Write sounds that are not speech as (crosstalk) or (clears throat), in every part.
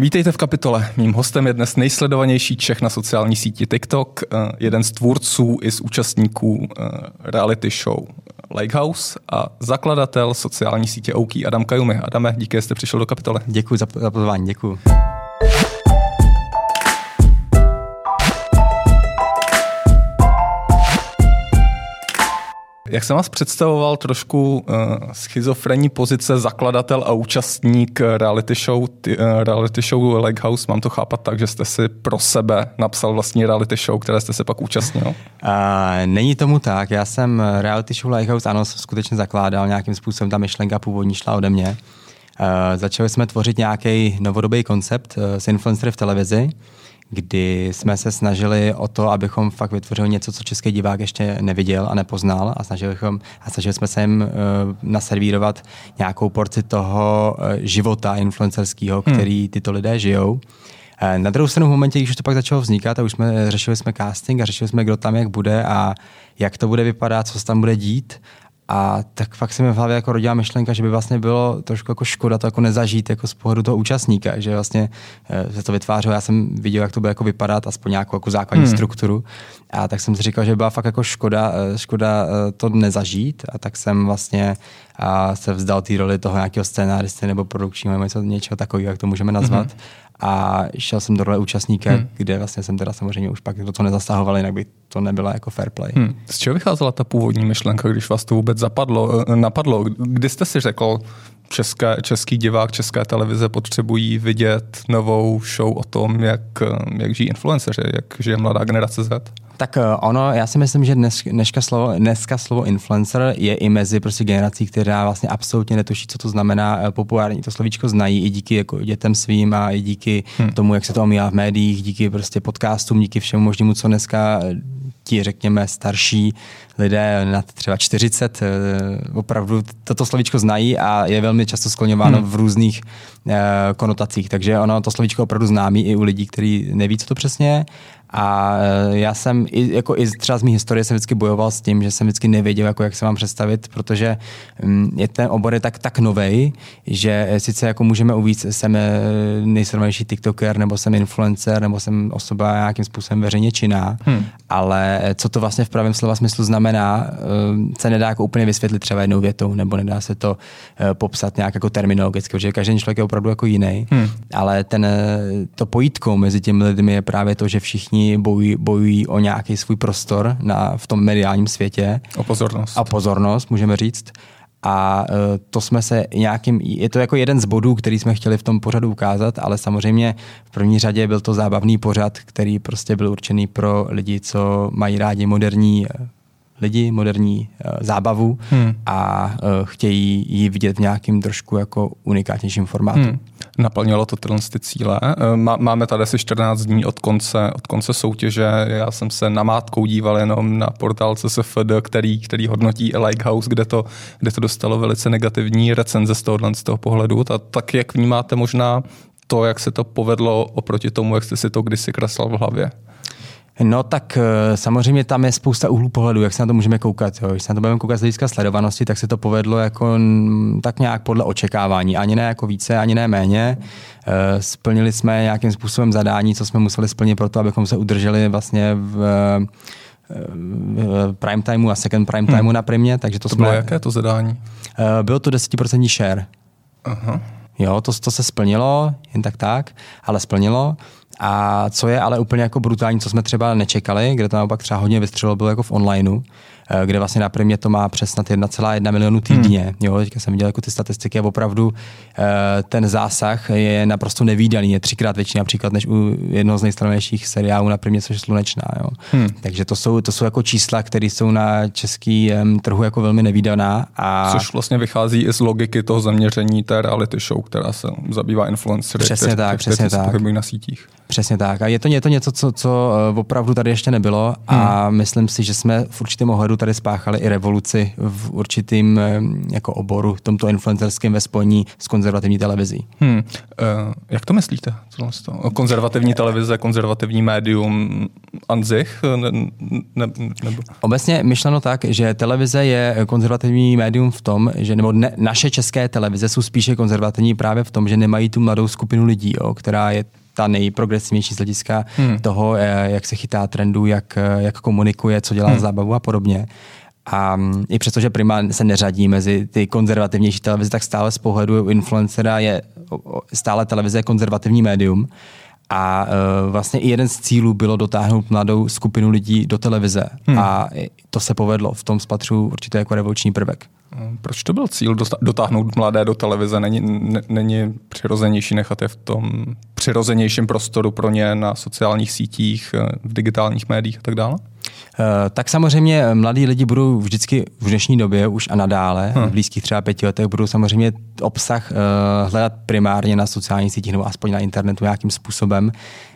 Vítejte v kapitole. Mým hostem je dnes nejsledovanější Čech na sociální síti TikTok, eh, jeden z tvůrců i z účastníků eh, reality show Lakehouse a zakladatel sociální sítě OK Adam Kajumy. Adame, díky, že jste přišel do kapitole. Děkuji za pozvání, děkuji. Jak jsem vás představoval, trošku uh, schizofrenní pozice zakladatel a účastník reality show, ty, uh, reality show Leghouse, mám to chápat tak, že jste si pro sebe napsal vlastní reality show, které jste se pak účastnil? (laughs) Uh, není tomu tak. Já jsem reality show Lighthouse, ano, skutečně zakládal nějakým způsobem, ta myšlenka původní šla ode mě. Uh, začali jsme tvořit nějaký novodobý koncept uh, s influencery v televizi kdy jsme se snažili o to, abychom fakt vytvořili něco, co český divák ještě neviděl a nepoznal a snažili, bychom, a snažili jsme se jim uh, naservírovat nějakou porci toho uh, života influencerského, hmm. který tyto lidé žijou. Eh, na druhou stranu v momentě, když už to pak začalo vznikat a už jsme řešili jsme casting a řešili jsme, kdo tam jak bude a jak to bude vypadat, co se tam bude dít a tak fakt se mi v hlavě jako rodila myšlenka, že by vlastně bylo trošku jako škoda to jako nezažít jako z pohledu toho účastníka, že vlastně eh, se to vytvářelo, já jsem viděl, jak to bude jako vypadat, aspoň nějakou jako základní hmm. strukturu. A tak jsem si říkal, že by byla fakt jako škoda, eh, škoda eh, to nezažít a tak jsem vlastně a se vzdal té roli toho nějakého scénáristy nebo produkčního nebo něco, něčeho takového, jak to můžeme nazvat. Mm-hmm. A šel jsem do role účastníka, hmm. kde vlastně jsem teda samozřejmě už pak do toho nezasahoval, jinak by to nebyla jako fair play. Hmm. Z čeho vycházela ta původní myšlenka, když vás to vůbec zapadlo, eh, napadlo? Kdy jste si řekl, české, český divák, české televize potřebují vidět novou show o tom, jak, jak žijí influenceři, jak žije mladá generace Z? Tak eh, ono, já si myslím, že dnes, dneska, slovo, dneska slovo influencer je i mezi prostě generací, která vlastně absolutně netuší, co to znamená eh, populární. To slovíčko znají i díky jako dětem svým a i díky hmm. tomu, jak se to omílá v médiích, díky prostě podcastům, díky všemu možnému, co dneska eh, ti, řekněme, starší lidé nad třeba 40 opravdu toto slovíčko znají a je velmi často skloňováno hmm. v různých konotacích. Takže ono to slovíčko opravdu známý i u lidí, kteří neví, co to přesně je a e, já jsem, i, jako i třeba z mé historie jsem vždycky bojoval s tím, že jsem vždycky nevěděl, jako jak se mám představit, protože mm, je ten obor je tak, tak novej, že sice jako můžeme uvíct, jsem e, nejsledovanější TikToker, nebo jsem influencer, nebo jsem osoba nějakým způsobem veřejně činná, hmm. ale co to vlastně v pravém slova smyslu znamená, e, se nedá jako úplně vysvětlit třeba jednou větou, nebo nedá se to popsat nějak jako terminologicky, protože každý člověk je opravdu jako jiný, hmm. ale ten, to pojítko mezi těmi lidmi je právě to, že všichni všichni bojují, bojují o nějaký svůj prostor na, v tom mediálním světě. O pozornost. A pozornost, můžeme říct. A e, to jsme se nějakým, je to jako jeden z bodů, který jsme chtěli v tom pořadu ukázat, ale samozřejmě v první řadě byl to zábavný pořad, který prostě byl určený pro lidi, co mají rádi moderní e, lidi, moderní uh, zábavu hmm. a chtějí ji vidět v nějakým trošku jako unikátnějším formátu. Hmm. Naplnilo to tyhle ty cíle. Má, máme tady asi 14 dní od konce, od konce soutěže. Já jsem se namátkou díval jenom na portál CSFD, který, který hodnotí Likehouse, kde to, kde to dostalo velice negativní recenze z tohohle z toho pohledu. Ta, tak jak vnímáte možná to, jak se to povedlo oproti tomu, jak jste si to kdysi kreslal v hlavě? No tak eh, samozřejmě tam je spousta úhlů pohledu, jak se na to můžeme koukat. Jo. Když se na to budeme koukat z hlediska sledovanosti, tak se to povedlo jako tak nějak podle očekávání. Ani ne jako více, ani ne méně. Eh, splnili jsme nějakým způsobem zadání, co jsme museli splnit pro to, abychom se udrželi vlastně v v prime timeu a second prime timeu hmm. na primě, takže to, to jsme... bylo jaké to zadání? Eh, bylo to 10% share. Aha. Jo, to, to se splnilo, jen tak tak, ale splnilo. A co je ale úplně jako brutální, co jsme třeba nečekali, kde to naopak třeba hodně vystřelilo, bylo jako v onlineu, Eh, kde vlastně na primě to má přes snad 1,1 milionu týdně. Hmm. Jo, teďka jsem viděl jako ty statistiky a opravdu eh, ten zásah je naprosto nevýdaný, je třikrát větší například než u jednoho z nejsledovanějších seriálů na primě, což je Slunečná. Jo. Hmm. Takže to jsou, to jsou jako čísla, které jsou na český trhu jako velmi nevýdaná. A... Což vlastně vychází i z logiky toho zaměření té reality show, která se zabývá influencery, přesně kteří, tak, přesně tak. na sítích. Přesně tak. A je to, je to něco, co, co eh, opravdu tady ještě nebylo a hmm. myslím si, že jsme v určitém ohledu tady spáchali i revoluci v určitým eh, jako oboru, v tomto influencerském ve spojení s konzervativní televizí. Hmm. Uh, jak to myslíte? Konzervativní televize, konzervativní médium anzich? Ne, ne, nebo? Obecně myšleno tak, že televize je konzervativní médium v tom, že nebo ne, naše české televize jsou spíše konzervativní právě v tom, že nemají tu mladou skupinu lidí, jo, která je ta nejprogresivnější z hlediska hmm. toho, eh, jak se chytá trendu, jak, eh, jak komunikuje, co dělá hmm. zábavu a podobně. A mm, i přesto, že Prima se neřadí mezi ty konzervativnější televize, tak stále z pohledu influencera je stále televize konzervativní médium. A uh, vlastně i jeden z cílů bylo dotáhnout mladou skupinu lidí do televize. Hmm. A to se povedlo. V tom spatřu určitě jako revoluční prvek. Proč to byl cíl dotáhnout mladé do televize? Není, není přirozenější nechat je v tom přirozenějším prostoru pro ně na sociálních sítích, eh, v digitálních médiích a tak dále? Eh, tak samozřejmě mladí lidi budou vždycky v dnešní době už a nadále, hmm. v blízkých třeba pěti letech, budou samozřejmě obsah hledat primárně na sociálních sítích nebo aspoň na internetu nějakým způsobem.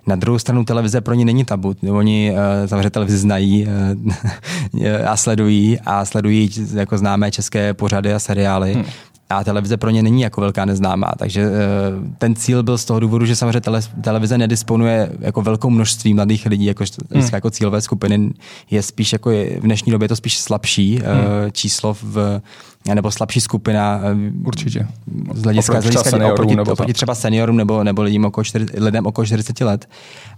Na druhou stranu televize pro ně není tabu. Oni uh, samozřejmě televizi znají uh, (laughs) a sledují a sledují jako známé české pořady a seriály. Hmm a televize pro ně není jako velká neznámá. Takže eh, ten cíl byl z toho důvodu, že samozřejmě tele, televize nedisponuje jako velkou množství mladých lidí, jako, hmm. jako cílové skupiny. Je spíš jako je, v dnešní době je to spíš slabší eh, hmm. číslo v nebo slabší skupina. Eh, Určitě. Z hlediska, z hlediska seniorům, oproti, nebo oproti třeba seniorům nebo, nebo lidem okolo 4, lidem okolo 40 let.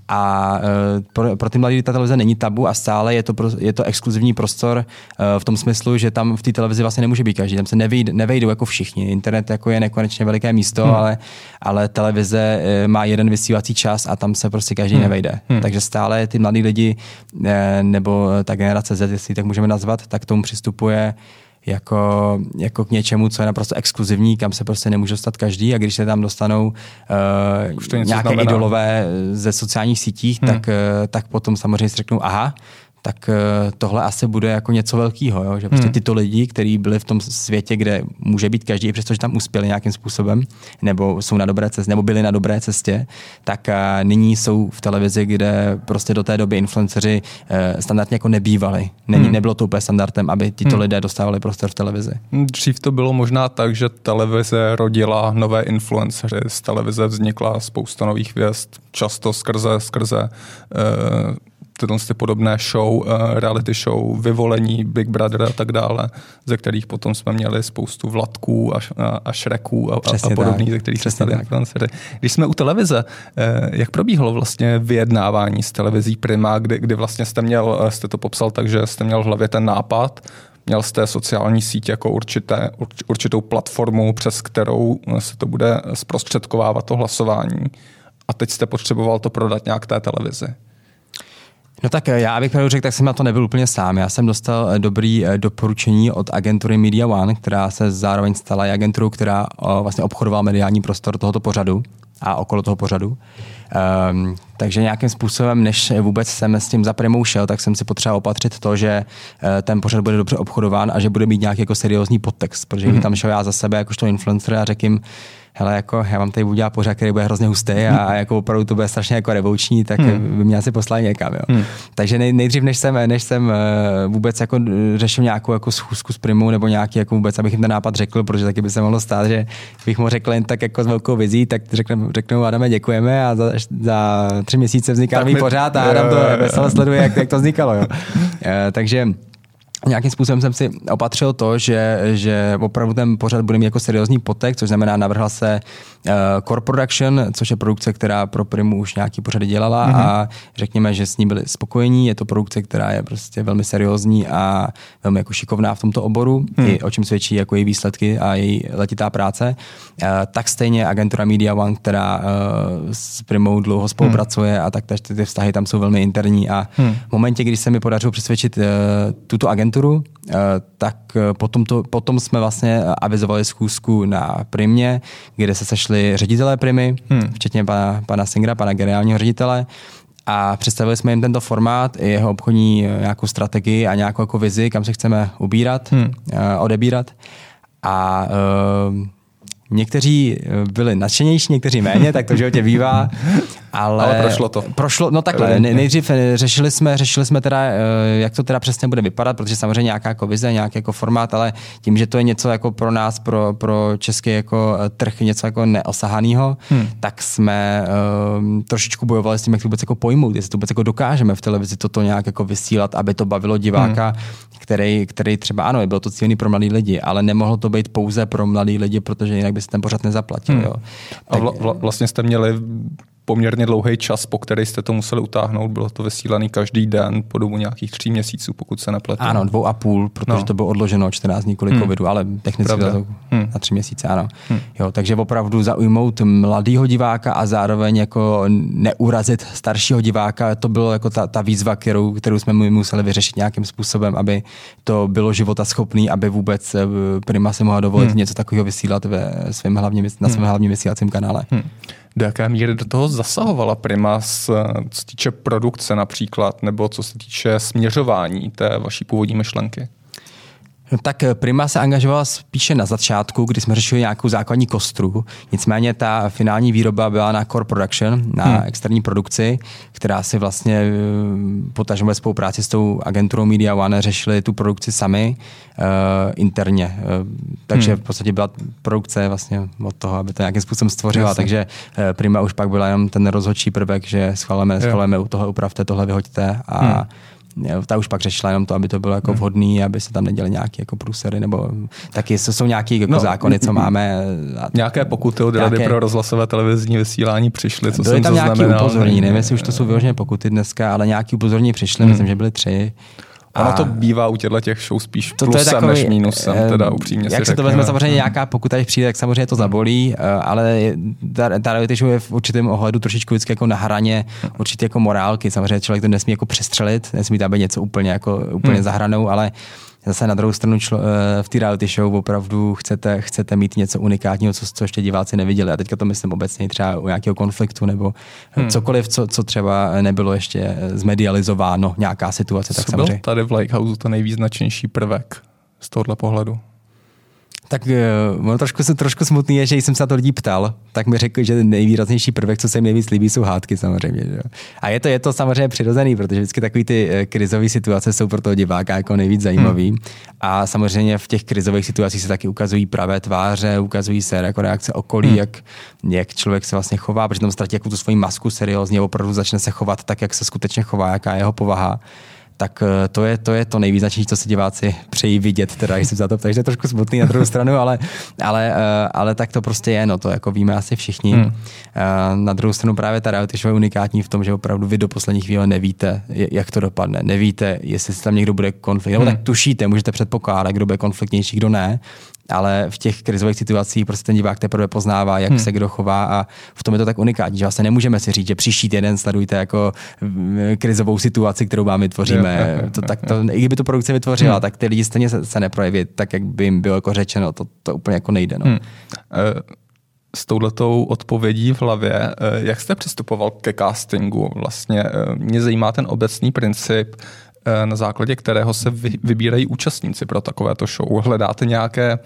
A uh, pro, pro ty mladé ta televize není tabu a stále je to, pro, je to exkluzivní prostor uh, v tom smyslu, že tam v té televizi vlastně nemůže být každý. Tam se nevejd, nevejdou jako všichni. Internet jako je nekonečně veliké místo, hmm. ale, ale televize uh, má jeden vysílací čas a tam se prostě každý hmm. nevejde. Hmm. Takže stále ty mladí lidi uh, nebo ta generace Z, jestli tak můžeme nazvat, tak tomu přistupuje jako, jako k něčemu, co je naprosto exkluzivní, kam se prostě nemůže dostat každý a když se tam dostanou uh, nějaké znamená. idolové ze sociálních sítích, hmm. tak, uh, tak potom samozřejmě si řeknou, aha, tak eh, tohle asi bude jako něco velkého, jo? že prostě hmm. tyto lidi, kteří byli v tom světě, kde může být každý, přestože tam uspěli nějakým způsobem, nebo jsou na dobré cestě, nebo byli na dobré cestě, tak eh, nyní jsou v televizi, kde prostě do té doby influenceři eh, standardně jako nebývali. Není, hmm. Nebylo to úplně standardem, aby tyto hmm. lidé dostávali prostor v televizi. Dřív to bylo možná tak, že televize rodila nové influencery, z televize vznikla spousta nových hvězd, často skrze, skrze tyhle ty podobné show, uh, reality show, vyvolení Big Brother a tak dále, ze kterých potom jsme měli spoustu Vladků a, a, a Šreků a, a podobných, ze kterých se stali influencery. Když jsme u televize, uh, jak probíhalo vlastně vyjednávání s televizí Prima, kdy, kdy vlastně jste měl, eh, jste to popsal tak, že jste měl v hlavě ten nápad, měl jste sociální síť jako určité, určitou platformu, přes kterou se to bude zprostředkovávat to hlasování. A teď jste potřeboval to prodat nějak té televizi. No tak eh, já bych pravdu řekl, tak jsem na to nebyl úplně sám. Já jsem dostal eh, dobrý eh, doporučení od agentury Media One, která se zároveň stala i agenturou, která vlastně obchodovala mediální prostor tohoto pořadu a okolo toho pořadu. Um, takže nějakým způsobem, než vůbec jsem s tím za primou šel, tak jsem si potřeboval opatřit to, že ten pořad bude dobře obchodován a že bude mít nějaký jako seriózní podtext, protože mm-hmm. tam šel já za sebe jakožto influencer a řekl jim, hele, jako já vám tady udělat pořád, který bude hrozně hustý a hmm. jako opravdu to bude strašně jako revoluční, tak hmm. by mě asi poslali někam. Jo. Hmm. Takže nej, nejdřív, než jsem, než jsem eh, vůbec jako řešil nějakou jako schůzku s primou nebo nějaký jako vůbec, abych jim ten nápad řekl, protože taky by se mohlo stát, že bych mu řekl jen tak jako s velkou vizí, tak řeknu, řeknu Adame, děkujeme a za, za tři měsíce vzniká nový pořád a Adam to vesele sleduje, jak, jak to vznikalo. Jo. (laughs) E, takže nějakým způsobem jsem si opatřil to, že, že opravdu ten pořad bude mít jako seriózní potek, což znamená, navrhla se uh, Core Production, což je produkce, která pro Primu už nějaký pořady dělala mm-hmm. a řekněme, že s ní byli spokojení. Je to produkce, která je prostě velmi seriózní a velmi jako šikovná v tomto oboru, mm. i o čem svědčí jako její výsledky a její letitá práce. Uh, tak stejně agentura Media One, která uh, s Primou dlouho spolupracuje mm. a tak ty, ty vztahy tam jsou velmi interní a mm. v momentě, kdy se mi podařilo přesvědčit uh, tuto agenturu, agenturu, eh, tak eh, potom, to, potom jsme vlastně avizovali schůzku na Primě, kde se sešli ředitelé Primy, hmm. včetně pana, pana Singra, pana generálního ředitele, a představili jsme jim tento formát, i jeho obchodní eh, nějakou strategii a nějakou jako vizi, kam se chceme ubírat, hmm. odebírat. A uh, Někteří byli nadšenější, někteří méně, tak to v životě bývá. (laughs) ale, ale prošlo to. Prošlo, no takhle, ne, nejdřív eh, řešili jsme, řešili jsme teda, eh, jak to teda přesně bude vypadat, protože samozřejmě nějaká jako vize, nějaký jako formát, ale tím, že to je něco jako pro nás, pro, pro český jako eh, trh, něco jako neosahaného, hmm. tak jsme um, trošičku bojovali s tím, jak to vůbec jako pojmout, jestli to vůbec jako dokážeme v televizi toto nějak jako vysílat, aby to bavilo diváka, hmm. který, který třeba, ano, bylo to cílený pro mladý lidi, ale nemohlo to být pouze pro mladý lidi, protože jinak by se ten pořád nezaplatil. Hmm. Jo. A vla, vla, vlastně jste měli poměrně dlouhý čas, po který jste to museli utáhnout. Bylo to vysílaný každý den po dobu nějakých tří měsíců, pokud se nepletu. Ano, dvou a půl, protože no. to bylo odloženo 14 dní kvůli hmm. covidu, ale technicky to hmm. na tři měsíce, ano. Hmm. Jo, takže opravdu zaujmout mladého diváka a zároveň jako neurazit staršího diváka, to bylo jako ta, ta výzva, kterou, kterou jsme museli vyřešit nějakým způsobem, aby to bylo života schopný, aby vůbec eh, Prima si mohla dovolit hmm. něco takového vysílat ve svém hlavním, na svém hmm. hlavním vysílacím kanále. Hmm do jaké míry do toho zasahovala Prima, co se týče produkce například, nebo co se týče směřování té vaší původní myšlenky? Tak Prima se angažovala spíše na začátku, kdy jsme řešili nějakou základní kostru. Nicméně ta finální výroba byla na core production, na hmm. externí produkci, která si vlastně eh, potažmo ve spolupráci s tou agenturou Media One řešili tu produkci sami uh, interně. Uh, takže hmm. v podstatě byla produkce vlastně od toho, aby to nějakým způsobem stvořila. Jasně. Takže uh, Prima už pak byla jenom ten rozhodčí prvek, že schvalujeme, schvalujeme u toho upravte, tohle vyhoďte a hmm ta už pak řešila jenom to, aby to bylo jako hmm. vhodný, aby se tam neděly nějaké jako průsery, nebo taky jsou nějaké jako no, zákony, co máme. A nějaké pokuty od nějaké... pro rozhlasové televizní vysílání přišly, co byly jsem tam nějaké upozornění, nevím, jestli už to jsou vyloženě pokuty dneska, ale nějaké upozornění přišly, hmm. myslím, že byly tři. Ono to bývá u těchto těch show spíš to, plusem to je takový, než mínusem, teda upřímně Jak si se to vezme, samozřejmě nějaká pokuta, když přijde, tak samozřejmě to zabolí, eh, ale ta, ta reality show je v určitém ohledu trošičku vždycky jako na hraně určitě jako morálky. Samozřejmě člověk to nesmí jako přestřelit, nesmí tam být něco úplně, jako, úplně hmm. za hranou, ale zase na druhou stranu člo, eh, v té reality show opravdu chcete, chcete mít něco unikátního, co, co ještě diváci neviděli. A teďka to myslím obecně třeba u nějakého konfliktu nebo hmm. cokoliv, co, co třeba nebylo ještě eh, zmedializováno, nějaká situace. Co tak samozřejmě. byl tady v Lighthouse to nejvýznačnější prvek z tohohle pohledu? Tak uh, ono trošku, trošku smutný je, že jsem se na to lidí ptal, tak mi řekl, že nejvýraznější prvek, co se jim nejvíc líbí, jsou hádky samozřejmě. Že? A je to, je to samozřejmě přirozený, protože vždycky takové ty uh, krizové situace jsou pro toho diváka jako nejvíc zajímavý. Hmm. A samozřejmě v těch krizových situacích se taky ukazují pravé tváře, ukazují se jako reakce okolí, hmm. jak, jak člověk se vlastně chová, protože tam ztratí jako tu svoji masku seriózně, opravdu začne se chovat tak, jak se skutečně chová, jaká je jeho povaha tak eh, to je to, je to nejvýznačnější, co si diváci přejí vidět, teda, se za to takže je trošku smutný na druhou stranu, ale, ale, eh, ale tak to prostě je, no to jako víme asi všichni. Hmm. Eh, na druhou stranu právě ta reality show je unikátní v tom, že opravdu vy do poslední chvíle nevíte, jak to dopadne, nevíte, jestli tam někdo bude konflikt, hmm. nebo tak tušíte, můžete předpokládat, kdo bude konfliktnější, kdo ne, ale v těch krizových situacích prostě ten divák teprve poznává, jak hmm. se kdo chová a v tom je to tak unikátní, že vlastně nemůžeme si říct, že příští týden sledujte jako krizovou situaci, kterou vám vytvoříme. To, tak to, I kdyby to produkce vytvořila, hmm. tak ty lidi stejně se, se neprojeví tak, jak by jim bylo jako řečeno. To, to úplně jako nejde. No. Hmm. Uh s touhletou odpovědí v hlavě, eh, jak jste přistupoval ke castingu? Vlastně mě zajímá ten obecný princip, Eh, na základě kterého se vybírají účastníci pro takovéto show. Hledáte nějaké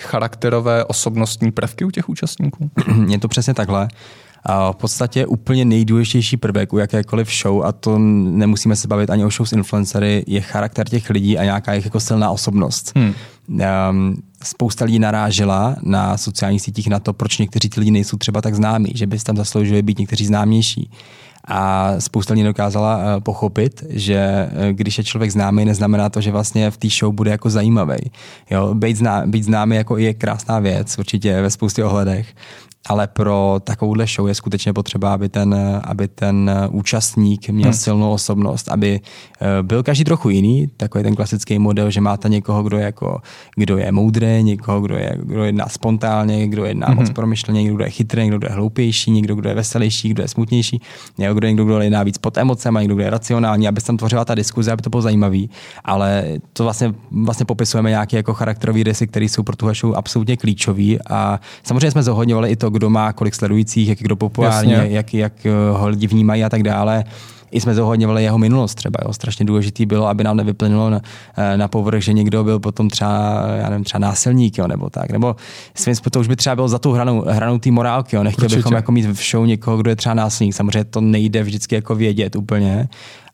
charakterové osobnostní prvky u těch účastníků? (clears throat) Je to přesně takhle. A v podstatě úplně nejdůležitější prvek u jakékoliv show, a to nemusíme se bavit ani o show s influencery, je charakter těch lidí a nějaká jejich jako silná osobnost. Hmm. Um, spousta lidí narážela na sociálních sítích na to, proč někteří ty lidi nejsou třeba tak známí, že by tam zasloužili být někteří známější. A spousta lidí dokázala eh, pochopit, že eh, když je člověk známý, neznamená to, že vlastně v té show bude jako zajímavý. Jo, být, zná, být známý jako je krásná věc, určitě ve spoustě ohledech, ale pro takovouhle show je skutečně potřeba, aby ten, aby ten účastník měl hmm. silnou osobnost, aby eh, byl každý trochu jiný, takový ten klasický model, že máte někoho, kdo je, jako, kdo je moudrý, někoho, kdo, je, kdo jedná spontánně, kdo jedná hmm. moc promyšleně, někdo, kdo je chytrý, někdo, kdo je hloupější, někdo, kdo je veselější, kdo je smutnější, někdo, kdo je, někdo, kdo jedná víc pod emocemi, někdo, kdo je racionální, aby se tam tvořila ta diskuze, aby to bylo zajímavý. Ale to vlastně, vlastně popisujeme nějaké jako charakterové rysy, které jsou pro tu show absolutně klíčové. A samozřejmě jsme zohodňovali i to, kdo má kolik sledujících, jak je kdo populární, jak, jak eh, ho lidi vnímají a tak dále. i jsme zohledňovali jeho minulost třeba. Jo. Strašně důležitý bylo, aby nám nevyplynulo na, eh, na povrch, že někdo byl potom třeba, já nevím, třeba násilník, jo, nebo tak. Nebo svým způsobem to už by třeba bylo za tu hranou, hranou té morálky. Jo. Nechtěl Určitě. bychom jako mít v show někoho, kdo je třeba násilník. Samozřejmě to nejde vždycky jako vědět úplně,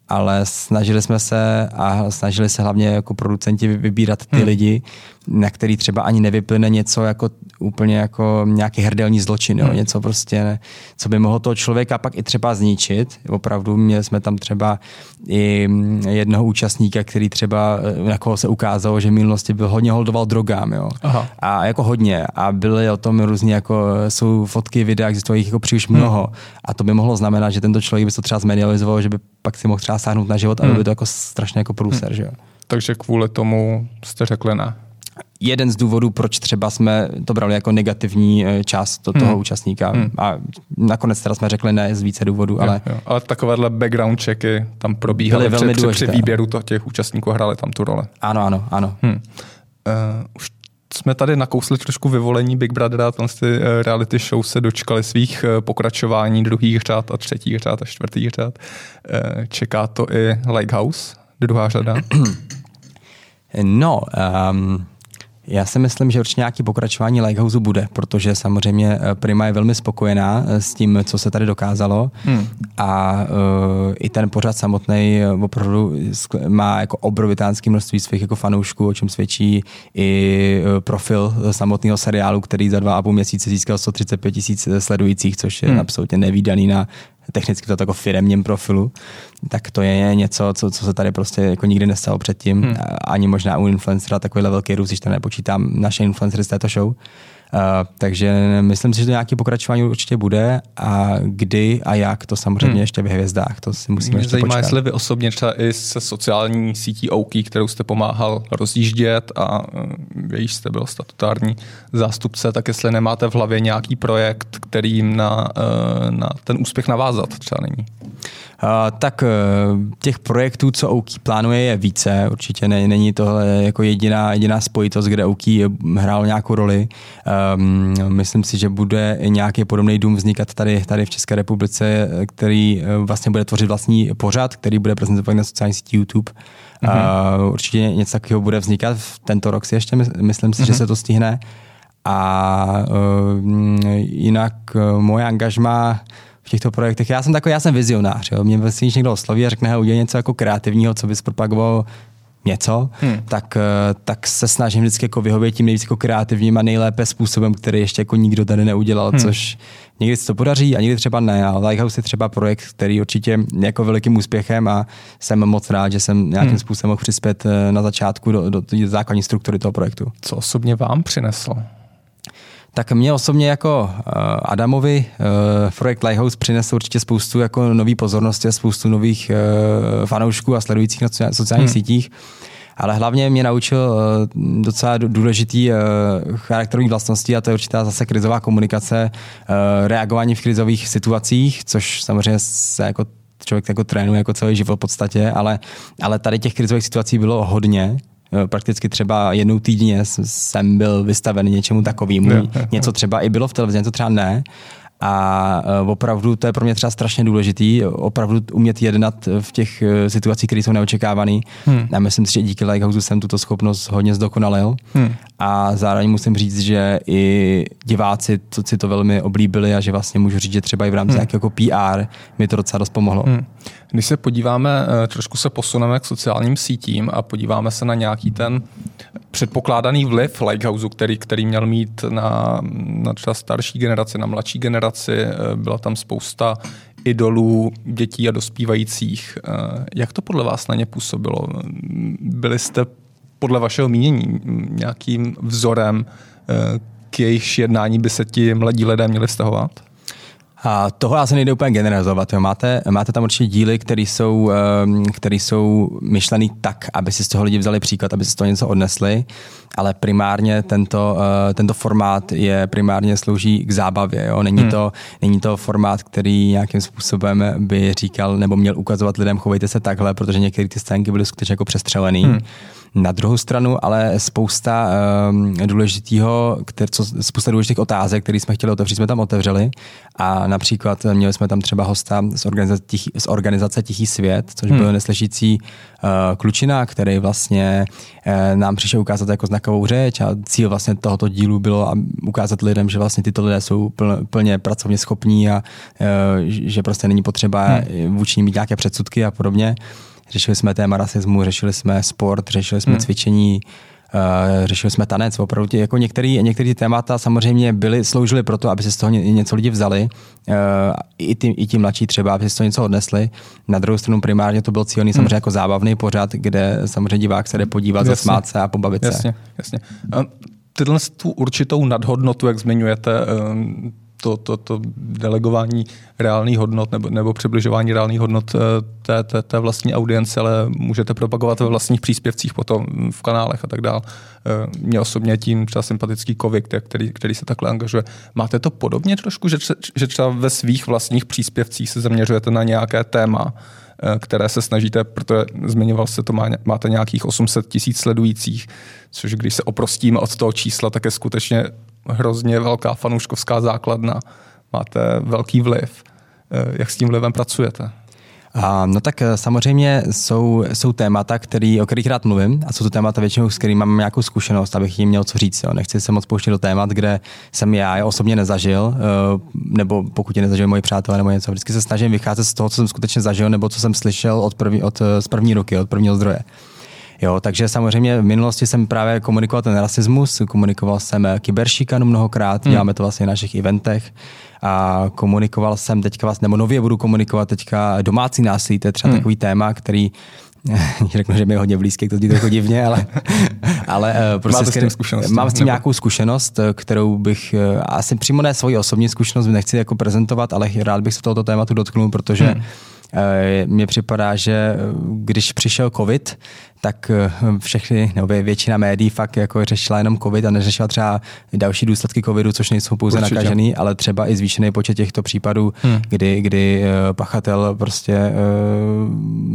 ale snažili jsme se a snažili se hlavně jako producenti vybírat ty hmm. lidi, na který třeba ani nevyplyne něco jako úplně jako nějaký hrdelní zločin, jo? Hmm. něco prostě, ne, co by mohlo toho člověka pak i třeba zničit. Opravdu měli jsme tam třeba i jednoho účastníka, který třeba, na koho se ukázalo, že v minulosti byl hodně holdoval drogám, jo. Aha. A jako hodně. A byly o tom různě jako, jsou fotky, videa, existují jich jako příliš hmm. mnoho. Hmm. A to by mohlo znamenat, že tento člověk by to třeba zmedializoval, že by pak si mohl třeba sáhnout na život, hmm. a by to jako strašně jako průser, hmm. že jo. Takže kvůli tomu jste řekli ne jeden z důvodů, proč třeba jsme to brali jako negativní eh, část to, toho hmm. účastníka. Hmm. A nakonec teda jsme řekli ne z více důvodů, ale... Jo, jo. Ale takovéhle background checky tam probíhaly velmi při, při výběru to, těch účastníků hráli tam tu roli. Ano, ano, ano. Hmm. Uh, už jsme tady nakousli trošku vyvolení Big Brothera, tam ty eh, reality show se dočkali svých pokračování druhých řád a třetích řád a čtvrtých řád. Čeká to i Lighthouse, druhá řada? No, um, já si myslím, že určitě nějaký pokračování Lighthouse bude, protože samozřejmě eh, Prima je velmi spokojená eh, s tím, co se tady dokázalo hmm. a uh, i ten pořad samotný opravdu má jako obrovitánské množství svých jako fanoušků, o čem svědčí i profil samotného seriálu, který za dva a půl měsíce získal 135 tisíc sledujících, což je hmm. absolutně nevýdaný na technicky to jako firemním profilu, tak to je něco, co, co se tady prostě jako nikdy nestalo předtím. Hmm. Ani možná u influencera takovýhle velký růst, když to nepočítám naše influencery z této show. Uh, takže myslím si, že to nějaké pokračování určitě bude a kdy a jak, to samozřejmě hmm. ještě v hvězdách, to si musíme Mě ještě zajímá, počkat. jestli vy osobně třeba i se sociální sítí OK, kterou jste pomáhal rozjíždět a uh, jejíž jste byl statutární zástupce, tak jestli nemáte v hlavě nějaký projekt, kterým na, uh, na ten úspěch navázat třeba není. Uh, tak uh, těch projektů, co Ouki plánuje, je více. Určitě ne, není tohle jako jediná, jediná spojitost, kde Ouki hrál nějakou roli. Um, myslím si, že bude nějaký podobný dům vznikat tady, tady v České republice, který uh, vlastně bude tvořit vlastní pořad, který bude prezentovat na sociální síti YouTube. Mm-hmm. Uh, určitě něco takového bude vznikat v tento rok si ještě, myslím si, mm-hmm. že se to stihne. A uh, jinak uh, moje angažma v těchto projektech. Já jsem takový, já jsem vizionář. Jo. Mě vlastně, když někdo osloví a řekne, udělej něco jako kreativního, co bys propagoval něco, hmm. tak, eh, tak se snažím vždycky jako vyhovět tím nejvíc jako kreativním a nejlépe způsobem, který ještě jako nikdo tady neudělal, hmm. což někdy se to podaří a někdy třeba ne. A Lighthouse je třeba projekt, který určitě je jako velikým úspěchem a jsem moc rád, že jsem nějakým hmm. způsobem mohl přispět eh, na začátku do, do, do základní struktury toho projektu. Co osobně vám přineslo? Tak mě osobně jako uh, Adamovi uh, projekt Lighthouse přinesl určitě spoustu jako nový pozornosti a spoustu nových uh, fanoušků a sledujících na sociálních hmm. sítích. Ale hlavně mě naučil docela důležitý charakterový vlastnosti a to je určitá zase krizová komunikace, reagování v krizových situacích, což samozřejmě se jako člověk jako trénuje jako celý život v podstatě, ale, ale tady těch krizových situací bylo hodně Eh, prakticky třeba jednou týdně jsem byl vystaven něčemu takovému. Něco třeba i bylo v televizi, něco třeba ne. A eh, opravdu to je pro mě třeba strašně důležitý, opravdu umět jednat v těch eh, situacích, které jsou neočekávané. Hmm. A myslím si, že díky Lighthouse jsem tuto schopnost hodně zdokonalil. Hmm. A zároveň musím říct, že i diváci to, si to velmi oblíbili a že vlastně můžu říct, že třeba i v rámci hmm. jako PR mi to docela dost pomohlo. Hmm. Když se podíváme, eh, trošku se posuneme k sociálním sítím a podíváme se na nějaký ten předpokládaný vliv Lighthouse, který, který měl mít na, na třeba starší generaci, na mladší generaci, eh, byla tam spousta idolů dětí a dospívajících. Eh, jak to podle vás na ně působilo? Byli jste podle vašeho mínění nějakým vzorem, k jejich jednání by se ti mladí lidé měli vztahovat? A toho asi nejde úplně generalizovat. Jo. Máte, máte tam určitě díly, které jsou, které jsou myšlený tak, aby si z toho lidi vzali příklad, aby si z toho něco odnesli, ale primárně tento, uh, tento formát je primárně slouží k zábavě. Jo. Není, hmm. to, není to formát, který nějakým způsobem by říkal nebo měl ukazovat lidem, chovejte se takhle, protože některé ty scénky byly skutečně jako přestřelený. Hmm Na druhou stranu ale spousta um, důležitého, který, co, spousta důležitých otázek, které jsme chtěli otevřít, jsme tam otevřeli a například měli jsme tam třeba hosta z organizace, Tichý, z organizace Tichý svět, což hmm. byl neslyšící uh, klučina, který vlastně uh, nám přišel ukázat jako znakovou řeč a cíl vlastně tohoto dílu bylo ukázat lidem, že vlastně tyto lidé jsou pl, plně pracovně schopní a uh, že prostě není potřeba hmm. vůči ním mít nějaké předsudky a podobně. Řešili jsme téma rasismu, řešili jsme sport, řešili jsme hmm. cvičení, Uh, řešili jsme tanec, opravdu tě, jako některé některý témata samozřejmě byly, sloužily pro to, aby se z toho něco lidi vzali, uh, i, ty, i ti mladší třeba, aby se z toho něco odnesli. Na druhou stranu primárně to byl cílený hmm. samozřejmě jako zábavný pořad, kde samozřejmě divák se jde podívat, jasně. zasmát se a pobavit jasně, se. Jasně, jasně. Tyhle tu určitou nadhodnotu, jak zmiňujete, to, to, to delegování reálných hodnot nebo, nebo přibližování reálných hodnot eh, té, té, té vlastní audience, ale můžete propagovat ve vlastních příspěvcích potom v kanálech a tak dále. Eh, Mně osobně tím třeba sympatický Kovik, který, který se takhle angažuje. Máte to podobně trošku, že, že třeba ve svých vlastních příspěvcích se zaměřujete na nějaké téma, eh, které se snažíte, protože zmiňoval se to, má, máte nějakých 800 tisíc sledujících, což když se oprostíme od toho čísla, tak je skutečně hrozně velká fanouškovská základna, máte velký vliv. Eh, jak s tím vlivem pracujete? A, no tak eh, samozřejmě jsou, jsou témata, který, o kterých rád mluvím a jsou to témata většinou, s kterými mám nějakou zkušenost, abych jim měl co říct. Jo. Nechci se moc pouštět do témat, kde jsem já je osobně nezažil, eh, nebo pokud je nezažil moji přátelé nebo něco. Vždycky se snažím vycházet z toho, co jsem skutečně zažil, nebo co jsem slyšel od, první, od z první ruky, od prvního zdroje. Jo, takže samozřejmě v minulosti jsem právě komunikoval ten rasismus, komunikoval jsem kyberšikanu mnohokrát, hmm. děláme to vlastně v našich eventech a komunikoval jsem teďka vlastně, nebo nově budu komunikovat teďka domácí násilí, to je třeba hmm. takový téma, který (laughs) řeknu, že mi je hodně blízký, to zní trochu divně, ale, (laughs) ale uh, prostě s tím zkušenost, mám s tím nebo... nějakou zkušenost, eh, kterou bych, asi přímo ne svoji osobní zkušenost, nechci jako prezentovat, ale rád bych se tohoto tématu dotknul, protože hmm. Mně připadá, že když přišel covid, tak eh, všechny, nebo většina médií fakt jako řešila jenom covid a neřešila třeba další důsledky covidu, což nejsou pouze Určitě. nakažený, ale třeba i zvýšený počet těchto případů, hmm. kdy, kdy eh, pachatel prostě eh,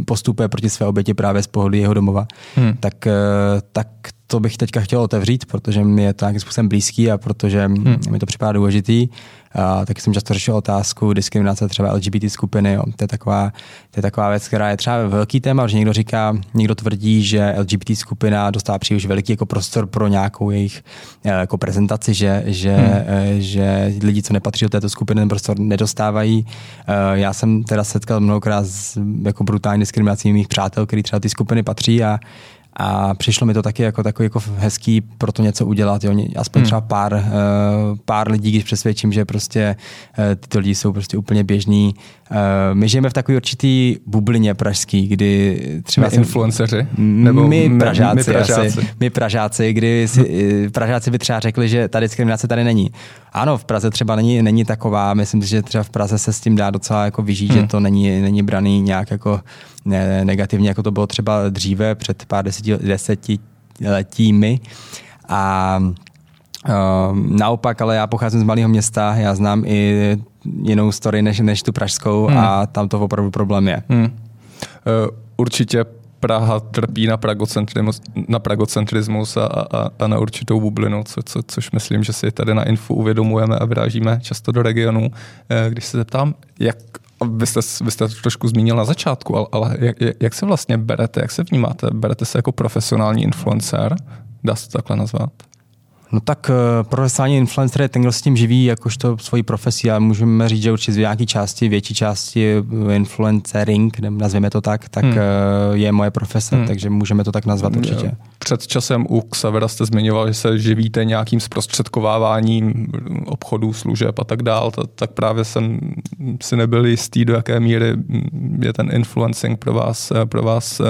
postupuje proti své oběti právě z pohledu jeho domova. Hmm. Tak, tak to bych teďka chtěl otevřít, protože mi je to nějakým způsobem blízký a protože hmm. mi to připadá důležitý. A taky jsem často řešil otázku diskriminace třeba LGBT skupiny. Jo. To, je taková, to je taková věc, která je třeba velký téma, že někdo říká, někdo tvrdí, že LGBT skupina dostává příliš veliký jako prostor pro nějakou jejich eh, jako prezentaci, že, že, hmm. Eh, že lidi, co nepatří do této skupiny, ten prostor nedostávají. Eh, já jsem teda setkal mnohokrát s jako brutální diskriminací mých přátel, který třeba ty skupiny patří a a přišlo mi to taky jako takový jako hezký pro to něco udělat. Jo. Aspoň hmm. třeba pár, uh, pár lidí, když přesvědčím, že prostě uh, tyto lidi jsou prostě úplně běžní. Uh, my žijeme v takové určitý bublině pražský, kdy třeba... My jsem, influenceři? Nebo my Pražáci, my Pražáci. Asi, my Pražáci, kdy si, Pražáci by třeba řekli, že ta diskriminace tady není. Ano, v Praze třeba není, není taková, myslím si, že třeba v Praze se s tím dá docela jako vyžít, hmm. že to není, není braný nějak jako ne, negativně, jako to bylo třeba dříve před pár deseti, desetiletími. A Uh, naopak, ale já pocházím z malého města, já znám i jinou story než, než tu pražskou hmm. a tam to opravdu problém je. Hmm. Uh, určitě Praha trpí na pragocentrismus, na pragocentrismus a, a, a na určitou bublinu, co, co, což myslím, že si tady na Infu uvědomujeme a vyrážíme často do regionu. Eh, když se zeptám, jak vy jste, vy jste to trošku zmínil na začátku, ale, ale jak, jak se vlastně berete, jak se vnímáte? Berete se jako profesionální influencer? Dá se to takhle nazvat? No tak uh, profesionální influencer je ten, kdo s tím živí jakožto svoji profesí a můžeme říct, že určitě z nějaké části, větší části eh, influencering, nazvěme to tak, tak hmm. uh, je moje profese, hmm. takže můžeme to tak nazvat určitě. Před časem u Xavera jste zmiňoval, že se živíte nějakým zprostředkováváním obchodů, služeb a tak dál, tak právě jsem si nebyl jistý, do jaké míry je ten influencing pro vás, pro vás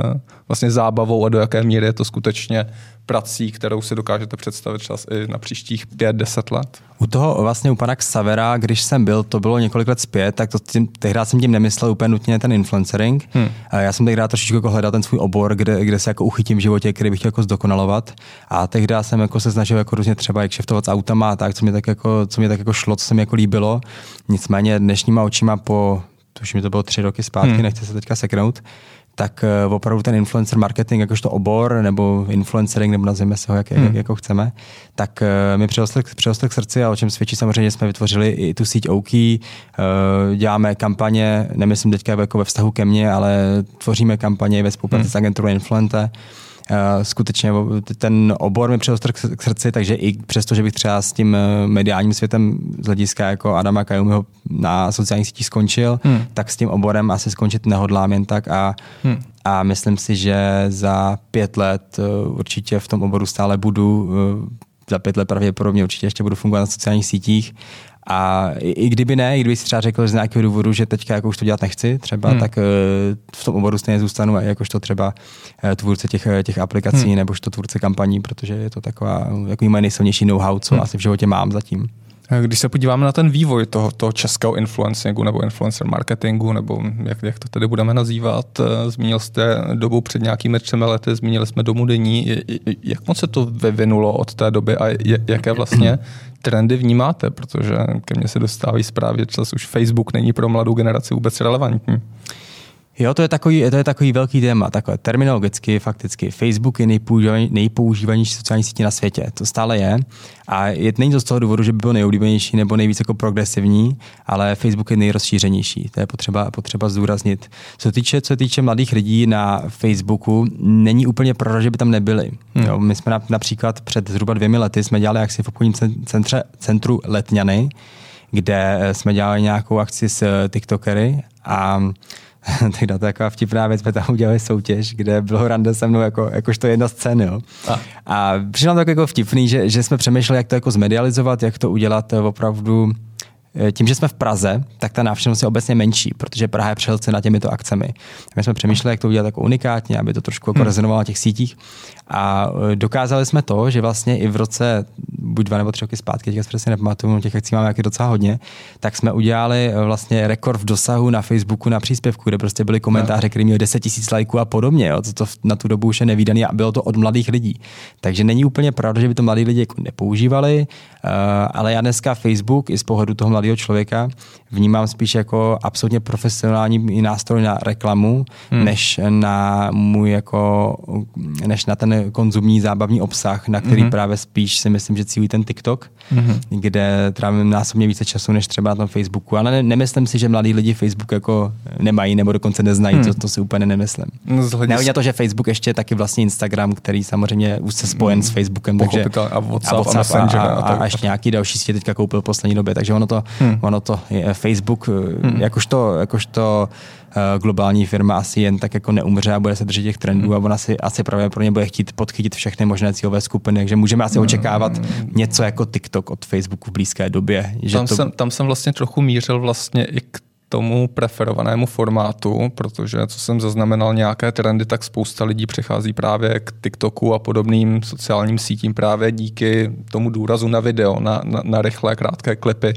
vlastně zábavou a do jaké míry je to skutečně prací, kterou si dokážete představit čas i na příštích 5-10 let? U toho vlastně u pana Xavera, když jsem byl, to bylo několik let zpět, tak to tím, tehdy jsem tím nemyslel úplně nutně ten influencering. Hmm. Já jsem tehdy trošičku jako hledal ten svůj obor, kde, kde se jako uchytím v životě, který bych chtěl jako zdokonalovat. A tehdy jsem jako se snažil jako různě třeba jak šeftovat s autama, tak co mě tak jako, co mě tak jako šlo, co se mi jako líbilo. Nicméně dnešníma očima po tuším, že to bylo tři roky zpátky, hmm. nechci se teďka seknout, tak uh, opravdu ten influencer marketing, jakožto obor, nebo influencering, nebo nazveme se ho, jak, hmm. jak jako chceme, tak uh, mi přirostl, přirostl k srdci a o čem svědčí samozřejmě, jsme vytvořili i tu síť OK, uh, děláme kampaně, nemyslím teďka jako ve vztahu ke mně, ale tvoříme kampaně ve spolupráci hmm. s agenturou Influente, skutečně ten obor mi přirostl k srdci, takže i přesto, že bych třeba s tím mediálním světem z hlediska jako Adama Kajumiho na sociálních sítích skončil, hmm. tak s tím oborem asi skončit nehodlám jen tak a, hmm. a myslím si, že za pět let uh, určitě v tom oboru stále budu, za pět let pravděpodobně určitě ještě budu fungovat na sociálních sítích a i, i kdyby ne, i kdyby si třeba řekl z nějakého důvodu, že teďka jako už to dělat nechci, třeba, hmm. tak uh, v tom oboru stejně zůstanu, jakožto třeba uh, tvůrce těch, těch aplikací hmm. nebo to tvůrce kampaní, protože je to taková jako moje nejsilnější know-how, co hmm. asi v životě mám zatím. Když se podíváme na ten vývoj toho, toho českého influencingu nebo influencer marketingu, nebo jak, jak to tedy budeme nazývat, eh, zmínil jste dobu před nějakými třemi lety, zmínili jsme domu denní. Jak moc se to vyvinulo od té doby a jaké vlastně (clears throat) trendy vnímáte? Protože ke mně se dostávají zprávy, že už Facebook není pro mladou generaci vůbec relevantní. Jo, to je takový, to je takový velký téma, takové terminologicky, fakticky. Facebook je nejpoužívanější, nejpoužívanější sociální sítě na světě, to stále je. A je, není to z toho důvodu, že by byl nejoblíbenější nebo nejvíc jako progresivní, ale Facebook je nejrozšířenější. To je potřeba, potřeba zdůraznit. Co týče, co týče mladých lidí na Facebooku, není úplně pro, že by tam nebyli. Hmm. Jo, my jsme například před zhruba dvěmi lety jsme dělali akci v obchodním centře, centru Letňany, kde jsme dělali nějakou akci s TikTokery a (laughs) tak to taková vtipná věc, jsme tam udělali soutěž, kde bylo rande se mnou jako, jakožto jedna scény. Jo. A, a přišlo nám to jako vtipný, že, že jsme přemýšleli, jak to jako zmedializovat, jak to udělat opravdu tím, že jsme v Praze, tak ta návštěvnost je obecně menší, protože Praha je přehlcena těmito akcemi. My jsme přemýšleli, jak to udělat jako unikátně, aby to trošku jako hmm. rezonovalo na těch sítích. A eh, dokázali jsme to, že vlastně i v roce, buď dva nebo tři roky zpátky, teďka přesně nepamatuju, těch akcí máme jaký docela hodně, tak jsme udělali eh, vlastně rekord v dosahu na Facebooku na příspěvku, kde prostě byly komentáře, které měly 10 000 lajků a podobně. Jo. To, to na tu dobu už je nevýdaný a bylo to od mladých lidí. Takže není úplně pravda, že by to mladí lidi jako nepoužívali, ale já dneska Facebook i z pohledu toho mladého člověka vnímám spíš jako absolutně profesionální nástroj na reklamu, hmm. než na můj jako, než na ten konzumní zábavní obsah, na který hmm. právě spíš si myslím, že cílí ten TikTok, hmm. kde trávím násobně více času, než třeba na tom Facebooku. Ale ne, nemyslím si, že mladí lidi Facebook jako nemají nebo dokonce neznají, hmm. to, to si úplně nemyslím. No, to, že Facebook ještě taky vlastně Instagram, který samozřejmě už se spojen hmm. s Facebookem. Takže, a WhatsApp, a, WhatsApp a, Messenger. A, a, a, ještě nějaký další sítě teďka koupil v poslední době, takže ono to, hmm. ono to je, Facebook, hmm. jakožto, jakožto globální firma asi jen tak jako neumře a bude se držet těch trendů hmm. a ona si asi pravděpodobně bude chtít podchytit všechny možné cílové skupiny, takže můžeme asi hmm. očekávat něco jako TikTok od Facebooku v blízké době. Že tam, to... jsem, tam jsem vlastně trochu mířil vlastně i k tomu preferovanému formátu, protože co jsem zaznamenal nějaké trendy, tak spousta lidí přechází právě k TikToku a podobným sociálním sítím právě díky tomu důrazu na video, na, na, na rychlé, krátké klipy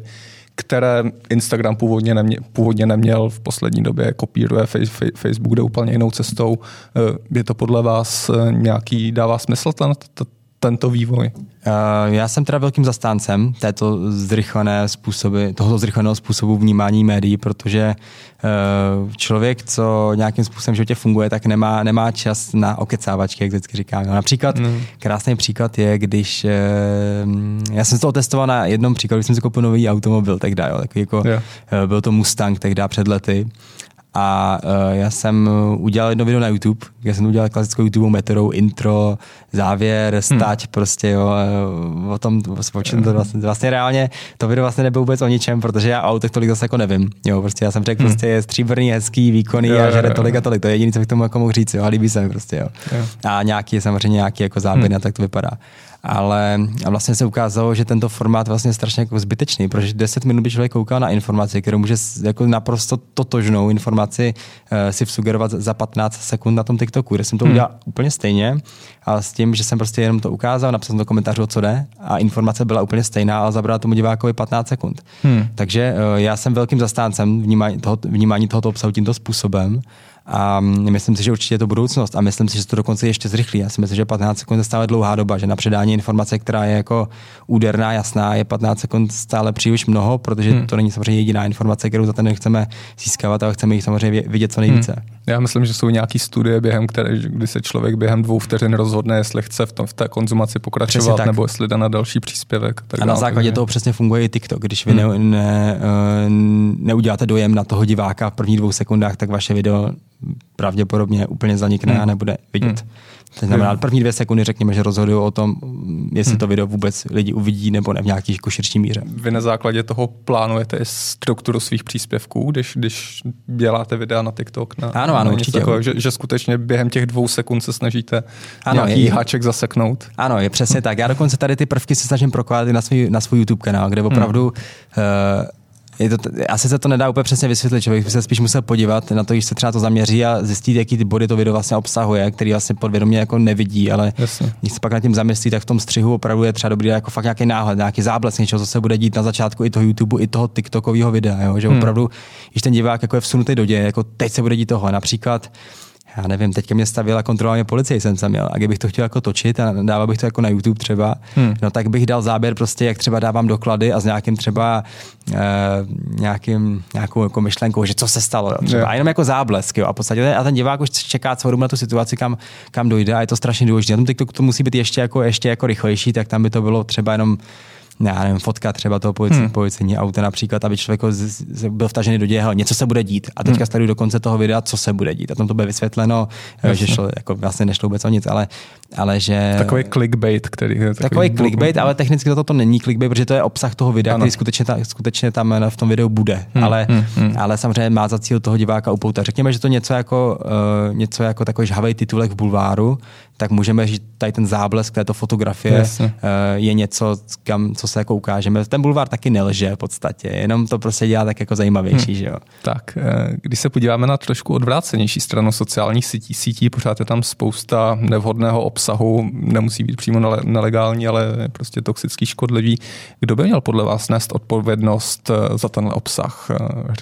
které Instagram původně, nemě, původně neměl, v poslední době kopíruje Facebook, jde úplně jinou cestou. Eh, je to podle vás eh, nějaký, dává smysl ten, tento vývoj? Uh, já jsem teda velkým zastáncem této zrychlené způsoby, tohoto zrychleného způsobu vnímání médií, protože uh, člověk, co nějakým způsobem v životě funguje, tak nemá, nemá čas na okecávačky, jak vždycky říkám. No, například, mm. krásný příklad je, když uh, já jsem to otestoval na jednom příkladu, když jsem si koupil nový automobil, tak jo, takový jako, yeah. byl to Mustang, tehdy před lety a uh, já jsem udělal jedno video na YouTube, kde jsem udělal klasickou YouTube metodou intro, závěr, hmm. stať, hmm. prostě jo, o tom, o čem to vlastně, vlastně reálně, to video vlastně nebylo vůbec o ničem, protože já o autech tolik zase jako nevím, jo, prostě já jsem řekl, hmm. prostě je stříbrný, hezký, výkonný jo, a žere tolik a tolik, to je jediné, co bych tomu jako mohl říct, jo, a líbí se mi prostě, jo. jo. A nějaký, samozřejmě nějaký jako záběr, hmm. tak to vypadá ale a vlastně se ukázalo, že tento formát vlastně je strašně jako zbytečný, protože 10 minut by člověk koukal na informaci, kterou může jako naprosto totožnou informaci uh, si vsugerovat za 15 sekund na tom TikToku, kde jsem to hmm. udělal úplně stejně, a s tím, že jsem prostě jenom to ukázal, napsal jsem do komentářů, co jde a informace byla úplně stejná, ale zabrala tomu divákovi 15 sekund. Hmm. Takže uh, já jsem velkým zastáncem vnímání, toho, vnímání tohoto obsahu tímto způsobem a myslím si, že určitě je to budoucnost a myslím si, že to dokonce ještě zrychlí. Já si myslím, že 15 sekund je stále dlouhá doba, že na předání informace, která je jako úderná, jasná, je 15 sekund stále příliš mnoho, protože hmm. to není samozřejmě jediná informace, kterou za ten chceme získávat, ale chceme jich samozřejmě vidět co nejvíce. Hmm. Já myslím, že jsou nějaké studie, během které, kdy se člověk během dvou vteřin rozhodne, jestli chce v, tom, v té konzumaci pokračovat, nebo jestli dá na další příspěvek. Tak a na základě takže... toho přesně funguje i TikTok. Když vy hmm. ne, ne, eh, neuděláte dojem na toho diváka v prvních dvou sekundách, tak vaše video pravděpodobně úplně zanikne hmm. a nebude vidět. Hmm. To znamená, první dvě sekundy řekněme, že rozhodují o tom, jestli hmm. to video vůbec lidi uvidí nebo ne v nějaký jako širší míře. Vy na základě toho plánujete strukturu svých příspěvků, když, když děláte videa na TikTok? Na, ano, ano, na určitě. Takové, že, že, skutečně během těch dvou sekund se snažíte ano, nějaký je, háček zaseknout? Ano, je přesně tak. Já dokonce tady ty prvky se snažím prokládat na svůj, na svůj YouTube kanál, kde opravdu hmm. uh, je to, asi se to nedá úplně přesně vysvětlit, člověk by se spíš musel podívat na to, když se třeba to zaměří a zjistit, jaký ty body to video vlastně obsahuje, který vlastně podvědomě jako nevidí, ale Jasně. když se pak nad tím zamyslí, tak v tom střihu opravdu je třeba dobrý jako fakt nějaký náhled, nějaký záblesk něčeho, co se bude dít na začátku i toho YouTube, i toho TikTokového videa, jo? že hmm. opravdu, když ten divák jako je vsunutý do děje, jako teď se bude dít toho. Například já nevím, teďka mě stavila kontrolně policie, jsem tam měl. A kdybych to chtěl jako točit a dával bych to jako na YouTube třeba, hmm. no tak bych dal záběr prostě, jak třeba dávám doklady a s nějakým třeba uh, nějakým, nějakou jako myšlenkou, že co se stalo. Jo, třeba. A jenom jako záblesk. Jo. A, podstatě, a ten divák už čeká celou dobu na tu situaci, kam, kam dojde a je to strašně důležité. Na tom TikToku to musí být ještě jako, ještě jako rychlejší, tak tam by to bylo třeba jenom já nevím, fotka třeba toho polici, hmm. policejní auta například, aby člověk byl vtažený do děje, něco se bude dít. A teďka hmm. sleduju do konce toho videa, co se bude dít. A tam to bude vysvětleno, Jasně. že šlo, jako vlastně nešlo vůbec o nic, ale, ale že... Takový clickbait, který je takový... Takový clickbait, ale technicky to, to není clickbait, protože to je obsah toho videa, ano. který skutečně, ta, skutečně tam v tom videu bude. Hmm. Ale, hmm. hmm. ale samozřejmě má za cíl toho diváka upoutat. Řekněme, že to něco jako, uh, něco jako takový žhavý titulek v bulváru, tak můžeme říct, tady ten záblesk této fotografie Jasně. uh, je něco, kam, co se jako ukážeme. Ten bulvár taky nelže v podstatě, jenom to prostě dělá tak jako zajímavější, hmm. že jo. Tak, eh, když se podíváme na trošku odvrácenější stranu sociálních sítí, sítí, pořád je tam spousta nevhodného obsahu, nemusí být přímo nelegální, ale prostě toxický, škodlivý. Kdo by měl podle vás nést odpovědnost eh, za ten obsah?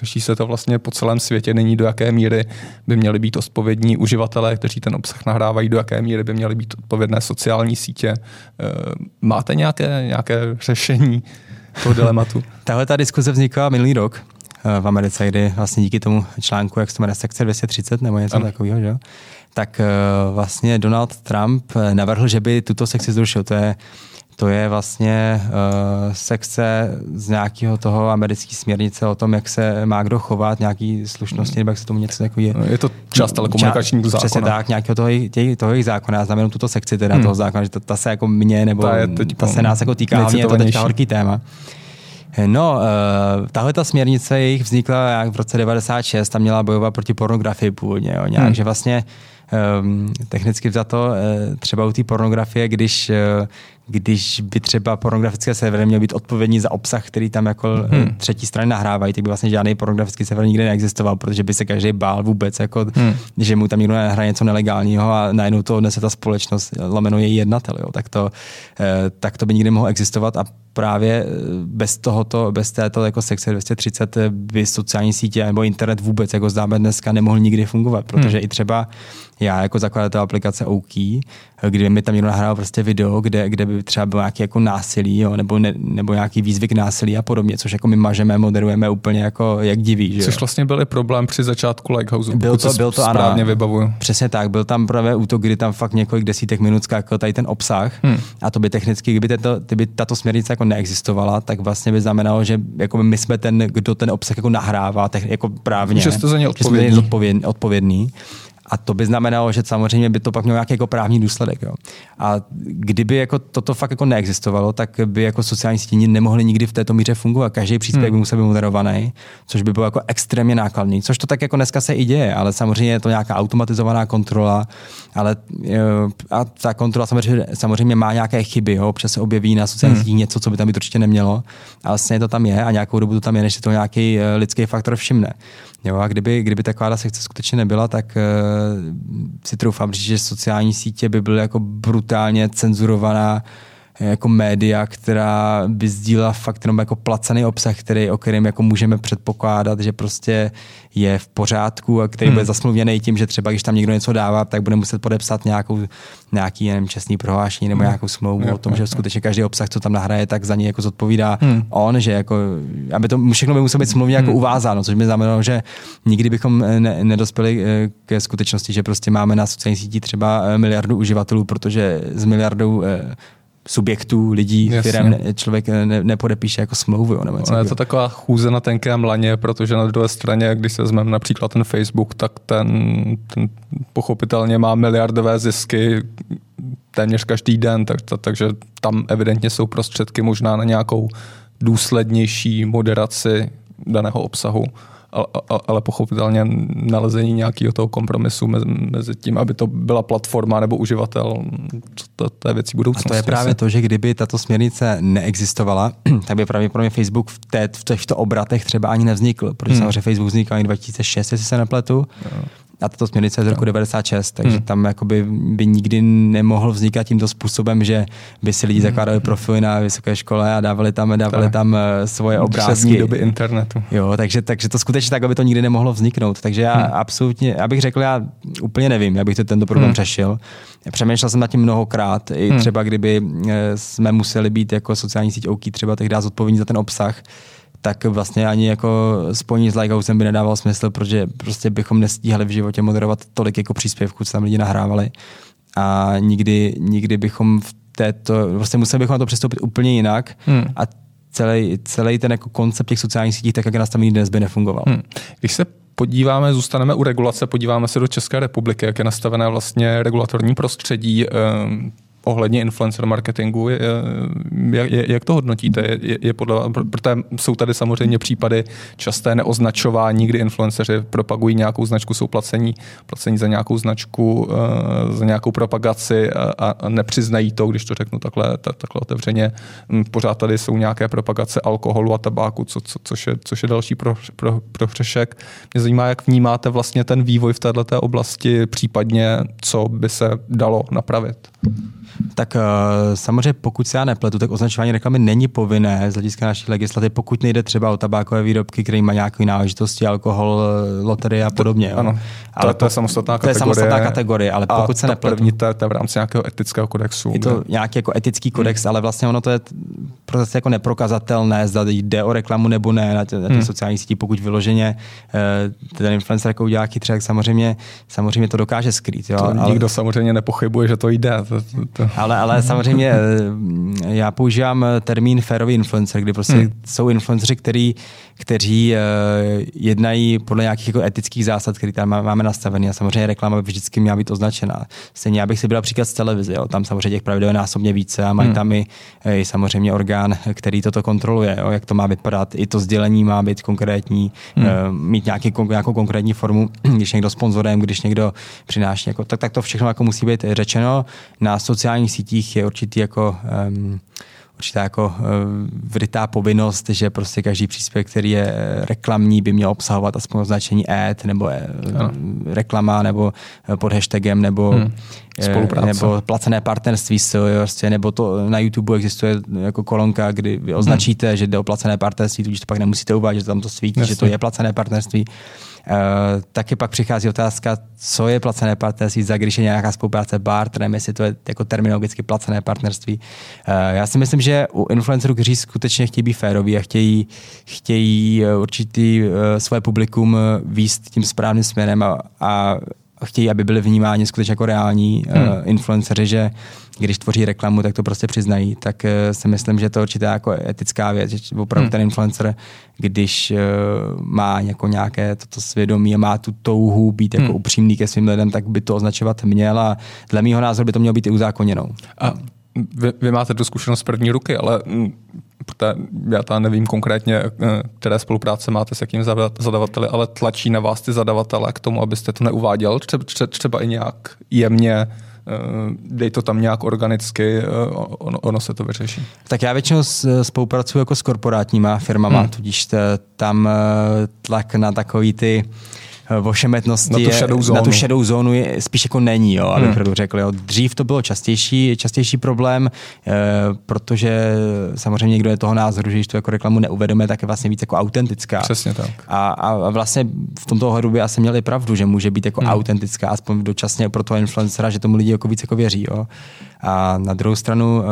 Řeší se to vlastně po celém světě, není do jaké míry by měli být odpovědní uživatelé, kteří ten obsah nahrávají, do jaké míry by měly být odpovědné sociální sítě. Eh, máte nějaké, nějaké řešení toho dilematu? (laughs) Tahle ta diskuze vznikla minulý rok eh, v Americe, kdy vlastně díky tomu článku, jak se jmenuje, sekce 230 nebo něco takového, že? tak eh, vlastně Donald Trump navrhl, že by tuto sekci zrušil. To je to je vlastně uh, sekce z nějakého toho americké směrnice o tom, jak se má kdo chovat, nějaký slušnosti, nebo jak se tomu něco jako je. Je to část telekomunikačního zákona. Přesně tak, nějakého toho, těch, toho jejich zákona. Já znamenám tuto sekci teda hmm. toho zákona, že to, ta se jako mě, nebo ta, je teď, ta se nás jako týká, hlavně je to teďka horký téma. No, uh, tahle ta směrnice jejich vznikla jak v roce 96, tam měla bojovat proti pornografii původně, jo, nějak, hmm. že vlastně technicky za to uh, třeba u té pornografie, když, uh, když by třeba pornografické servery měly být odpovědní za obsah, který tam jako hmm. třetí strany nahrávají, tak by vlastně žádný pornografický server nikdy neexistoval, protože by se každý bál vůbec, jako, hmm. že mu tam někdo nahraje něco nelegálního a najednou to odnese ta společnost, lomeno její jednatel, jo, tak, to, tak to by nikdy mohlo existovat a právě bez tohoto, bez této jako sekce 230 by sociální sítě nebo internet vůbec, jako zdáme dneska, nemohl nikdy fungovat, protože hmm. i třeba já jako zakladatel aplikace OK, kdyby mi tam někdo nahrál prostě video, kde, kde by třeba byl nějaký jako násilí, jo, nebo, ne, nebo nějaký výzvy násilí a podobně, což jako my mažeme, moderujeme úplně jako jak diví. Že což vlastně byl problém při začátku Lighthouse, byl to, byl to správně ano, vybavuju. Přesně tak, byl tam právě útok, kdy tam fakt několik desítek minut skákal tady ten obsah hmm. a to by technicky, kdyby, tento, kdyby tato směrnice jako neexistovala, tak vlastně by znamenalo, že jako my jsme ten, kdo ten obsah jako nahrává, tak jako právně. Že jste za ně odpovědný. Jsme odpovědný. A to by znamenalo, že samozřejmě by to pak mělo nějaký jako právní důsledek. Jo. A kdyby jako toto fakt jako neexistovalo, tak by jako sociální sítě nemohly nikdy v této míře fungovat. Každý příspěvek hmm. by musel být moderovaný, což by bylo jako extrémně nákladný. Což to tak jako dneska se i děje, ale samozřejmě je to nějaká automatizovaná kontrola, ale a ta kontrola samozřejmě, samozřejmě má nějaké chyby. Jo. Občas se objeví na sociální hmm. něco, co by tam být určitě nemělo. A vlastně to tam je a nějakou dobu to tam je, než se to nějaký eh, lidský faktor všimne. Jo, a kdyby, kdyby taková sekce skutečně nebyla, tak uh, si troufám říct, že sociální sítě by byly jako brutálně cenzurovaná jako média, která by sdílela fakt jenom jako placený obsah, který, o kterém jako můžeme předpokládat, že prostě je v pořádku a který hmm. bude zasmluvněný tím, že třeba když tam někdo něco dává, tak bude muset podepsat nějakou, nějaký nevím, čestný prohlášení nebo hmm. nějakou smlouvu hmm. o tom, že skutečně každý obsah, co tam nahraje, tak za něj jako zodpovídá hmm. on, že jako, aby to všechno by muselo být smluvně jako hmm. uvázáno, což by znamenalo, že nikdy bychom ne, nedospěli eh, ke skutečnosti, že prostě máme na sociálních sítích třeba eh, miliardu uživatelů, protože s miliardou eh, subjektů, lidí, firm člověk ne, nepodepíše jako smlouvu. Jo, nebo je to taková chůze na tenkém laně, protože na druhé straně, když se vezmeme například ten Facebook, tak ten, ten pochopitelně má miliardové zisky téměř každý den, tak, tak, takže tam evidentně jsou prostředky možná na nějakou důslednější moderaci daného obsahu ale, ale pochopitelně nalezení nějakého toho kompromisu mezi, mezi tím, aby to byla platforma nebo uživatel, to, to je věcí budoucnosti. A to je právě to, že kdyby tato směrnice neexistovala, (clears throat) tak by pravděpodobně Facebook v, té, v těchto obratech třeba ani nevznikl, protože hmm. samozřejmě Facebook vznikl ani 2006, jestli se nepletu. No a tato směrnice je z roku 96, takže hmm. tam jakoby by nikdy nemohl vznikat tímto způsobem, že by si lidi hmm. zakládali profily na vysoké škole a dávali tam, dávali tam eh, svoje obrázky. doby internetu. Jo, takže, takže to skutečně tak, aby to nikdy nemohlo vzniknout. Takže já hmm. absolutně, abych řekl, já úplně nevím, jak bych to tento problém hmm. řešil. Přemýšlel jsem nad tím mnohokrát, i hmm. třeba kdyby eh, jsme museli být jako sociální síť OK třeba tehdy zodpovědní za ten obsah, tak vlastně ani jako spojení s Lighthousem by nedával smysl, protože prostě bychom nestíhali v životě moderovat tolik jako příspěvků, co tam lidi nahrávali. A nikdy, nikdy bychom v této, vlastně museli bychom na to přistoupit úplně jinak hmm. a celý, celý ten jako koncept těch sociálních sítí, tak jak je nastavený dnes, by nefungoval. Hmm. Když se podíváme, zůstaneme u regulace, podíváme se do České republiky, jak je nastavené vlastně regulatorní prostředí. Ohledně influencer marketingu, je, jak, jak to hodnotíte? Je, je podle, protože jsou tady samozřejmě případy časté neoznačování, kdy influenceři propagují nějakou značku, jsou placení, placení za nějakou značku, uh, za nějakou propagaci a, a nepřiznají to, když to řeknu takhle, ta, takhle otevřeně. Hm, pořád tady jsou nějaké propagace alkoholu a tabáku, co, co, což, je, což je další pro, pro, pro. Mě zajímá, jak vnímáte vlastně ten vývoj v této oblasti, případně co by se dalo napravit. Tak uh, samozřejmě, pokud se já nepletu, tak označování reklamy není povinné z hlediska naší legislativy, pokud nejde třeba o tabákové výrobky, které mají nějaké náležitosti, alkohol, loterie a podobně. To, ano, ale to, to je samostatná kategorie. To je samostatná kategorie, ale pokud se nepletu. První to je, v rámci nějakého etického kodexu. Je to nějaký jako etický kodex, hmm. ale vlastně ono to je prostě jako neprokazatelné, zda jde o reklamu nebo ne na, tě, na těch hmm. sociálních sítích, pokud vyloženě uh, ten influencer jako udělá chytře, tak samozřejmě, samozřejmě to dokáže skrýt. Jo? To ale... nikdo samozřejmě nepochybuje, že to jde. To, to, to. Ale, ale samozřejmě eh, já používám termín férový influencer, kdy prostě hmm. jsou influenceri, který, kteří uh, jednají podle nějakých jako etických zásad, které tam máme nastavený a samozřejmě reklama by vždycky měla být označená. Stejně já bych si byl příklad z televize, jo. tam samozřejmě těch pravidel je násobně více a mají hmm. tam i, i samozřejmě orgán, který toto kontroluje, jo, jak to má vypadat. I to sdělení má být konkrétní, hmm. mít nějaký, nějakou konkrétní formu, když někdo sponzorem, když někdo přináší, jako, tak, tak to všechno jako musí být řečeno. Na sociálních sítích je určitý jako um, určitá jako uh, vrytá povinnost, že prostě každý příspěvek, který je reklamní, by měl obsahovat aspoň označení ad, nebo uh, reklama, nebo pod hashtagem, nebo, hmm. nebo placené partnerství, prostě, nebo to na YouTube existuje jako kolonka, kdy vy označíte, hmm. že jde o placené partnerství, tudíž to pak nemusíte uvádět, že tam to svítí, Jasně. že to je placené partnerství. Uh, taky pak přichází otázka, co je placené partnerství, za když je nějaká spolupráce barterem, jestli to je jako terminologicky placené partnerství. Uh, já si myslím, že u influencerů, kteří skutečně chtějí být féroví a chtějí, chtějí eh, určitý svoje publikum výst tím správným směrem a, a chtějí, aby byli vnímáni skutečně jako reální hmm. uh, influenceři, že když tvoří reklamu, tak to prostě přiznají, tak uh, si myslím, že to je určitá jako etická věc, že opravdu hmm. ten influencer, když uh, má jako nějaké toto svědomí a má tu touhu být jako hmm. upřímný ke svým lidem, tak by to označovat měl a dle mého názoru by to mělo být i uzákoněnou. A vy, vy máte tu zkušenost z první ruky, ale mm, já tam nevím konkrétně, eh, které spolupráce máte s jakým zadavateli, ale tlačí na vás ty zadavatele k tomu, abyste to neuváděl, třeba, třeba i nějak jemně, eh, dej to tam nějak organicky, eh, ono, ono se to vyřeší. Tak já většinou spolupracuji jako s korporátníma firmama, hmm. tudíž tam tlak na takový ty ošemetnosti na tu zónu, na tu shadow zónu je, spíš jako není, jo, abych hmm. řekl. Jo. Dřív to bylo častější, častější problém, e, protože samozřejmě někdo je toho názoru, že když to jako reklamu neuvedeme, tak je vlastně víc jako autentická. Přesně tak. A, a vlastně v tomto ohledu by asi měli pravdu, že může být jako hmm. autentická, aspoň dočasně pro toho influencera, že tomu lidi jako víc jako věří. Jo. A na druhou stranu uh,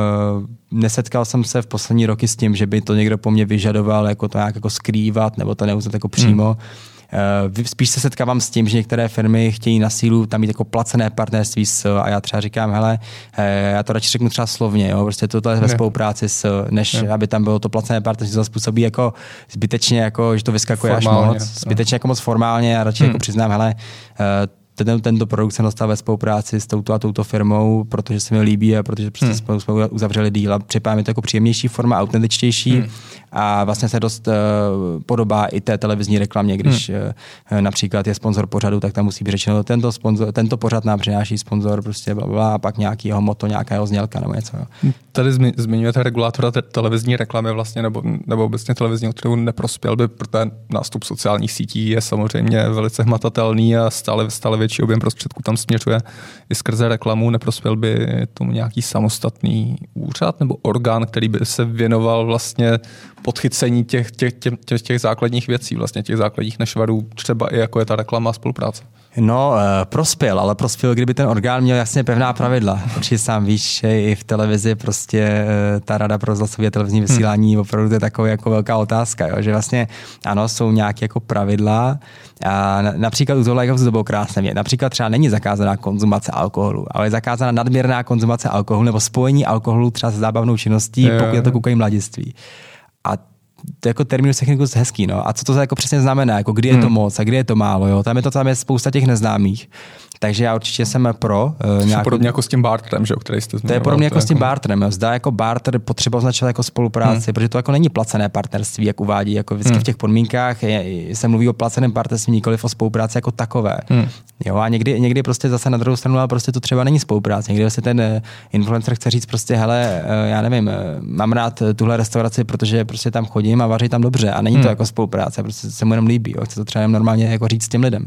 nesetkal jsem se v poslední roky s tím, že by to někdo po mně vyžadoval jako to nějak jako skrývat nebo to neuznat jako přímo. Hmm. Uh, spíš se setkávám s tím, že některé firmy chtějí na sílu tam mít jako placené partnerství s a já třeba říkám, hele, uh, já to radši řeknu třeba slovně, jo, prostě tohle ve spolupráci s, než ne. aby tam bylo to placené partnerství, to způsobí jako zbytečně, jako, že to vyskakuje formálně, až moc, zbytečně jako moc formálně, já radši hmm. jako přiznám, hele, uh, ten, tento produkt jsem dostal ve spolupráci s touto a touto firmou, protože se mi líbí a protože prostě hmm. jsme uzavřeli díl a připadá mi to jako příjemnější forma, autentičtější hmm. a vlastně se dost uh, podobá i té televizní reklamě, když hmm. uh, například je sponzor pořadu, tak tam musí být řečeno, tento, sponzor, tento pořad nám přináší sponzor, prostě bla, bla, a pak nějaký jeho moto, nějakého znělka nebo něco. Jo. Tady zmi, zmiňujete regulátora te- televizní reklamy vlastně, nebo, nebo obecně televizního trhu neprospěl by, protože nástup sociálních sítí je samozřejmě velice hmatatelný a stále, stále větší objem prostředků tam směřuje i skrze reklamu. Neprospěl by tomu nějaký samostatný úřad nebo orgán, který by se věnoval vlastně podchycení těch, těch, těch, těch, těch základních věcí, vlastně těch základních nešvarů, třeba i jako je ta reklama a spolupráce. No, eh, prospěl, ale prospěl, kdyby ten orgán měl jasně pevná pravidla. Určitě sám víš, že i v televizi prostě eh, ta rada pro zlasově televizní vysílání hmm. opravdu je taková jako velká otázka, jo? že vlastně ano, jsou nějaké jako pravidla a například u toho to bylo krásné. Například třeba není zakázaná konzumace alkoholu, ale je zakázaná nadměrná konzumace alkoholu nebo spojení alkoholu třeba s zábavnou činností, je, pokud je to koukají mladiství. A jako terminus technicus hezký, no. A co to jako přesně znamená, jako kdy je to hmm. moc a kdy je to málo, jo. Tam je to, tam je spousta těch neznámých. Takže já určitě jsem pro. Uh, nějakou... Podobně jako s tím barterem, že, o který jste zmiňoval. To je podobně jako s tím jako... barterem. Zda jako barter potřeba označovat jako spolupráci, hmm. protože to jako není placené partnerství, jak uvádí. Jako vždycky hmm. v těch podmínkách je, se mluví o placeném partnerství, nikoli o spolupráci jako takové. Hmm. Jo, a někdy, někdy prostě zase na druhou stranu, ale prostě to třeba není spolupráce. Někdy se ten eh, influencer chce říct prostě, hele, eh, já nevím, mám rád tuhle restauraci, protože prostě tam chodím a vaří tam dobře. A není hmm. to jako spolupráce, prostě se mu jenom líbí. Jo. Chce to třeba normálně jako říct těm lidem.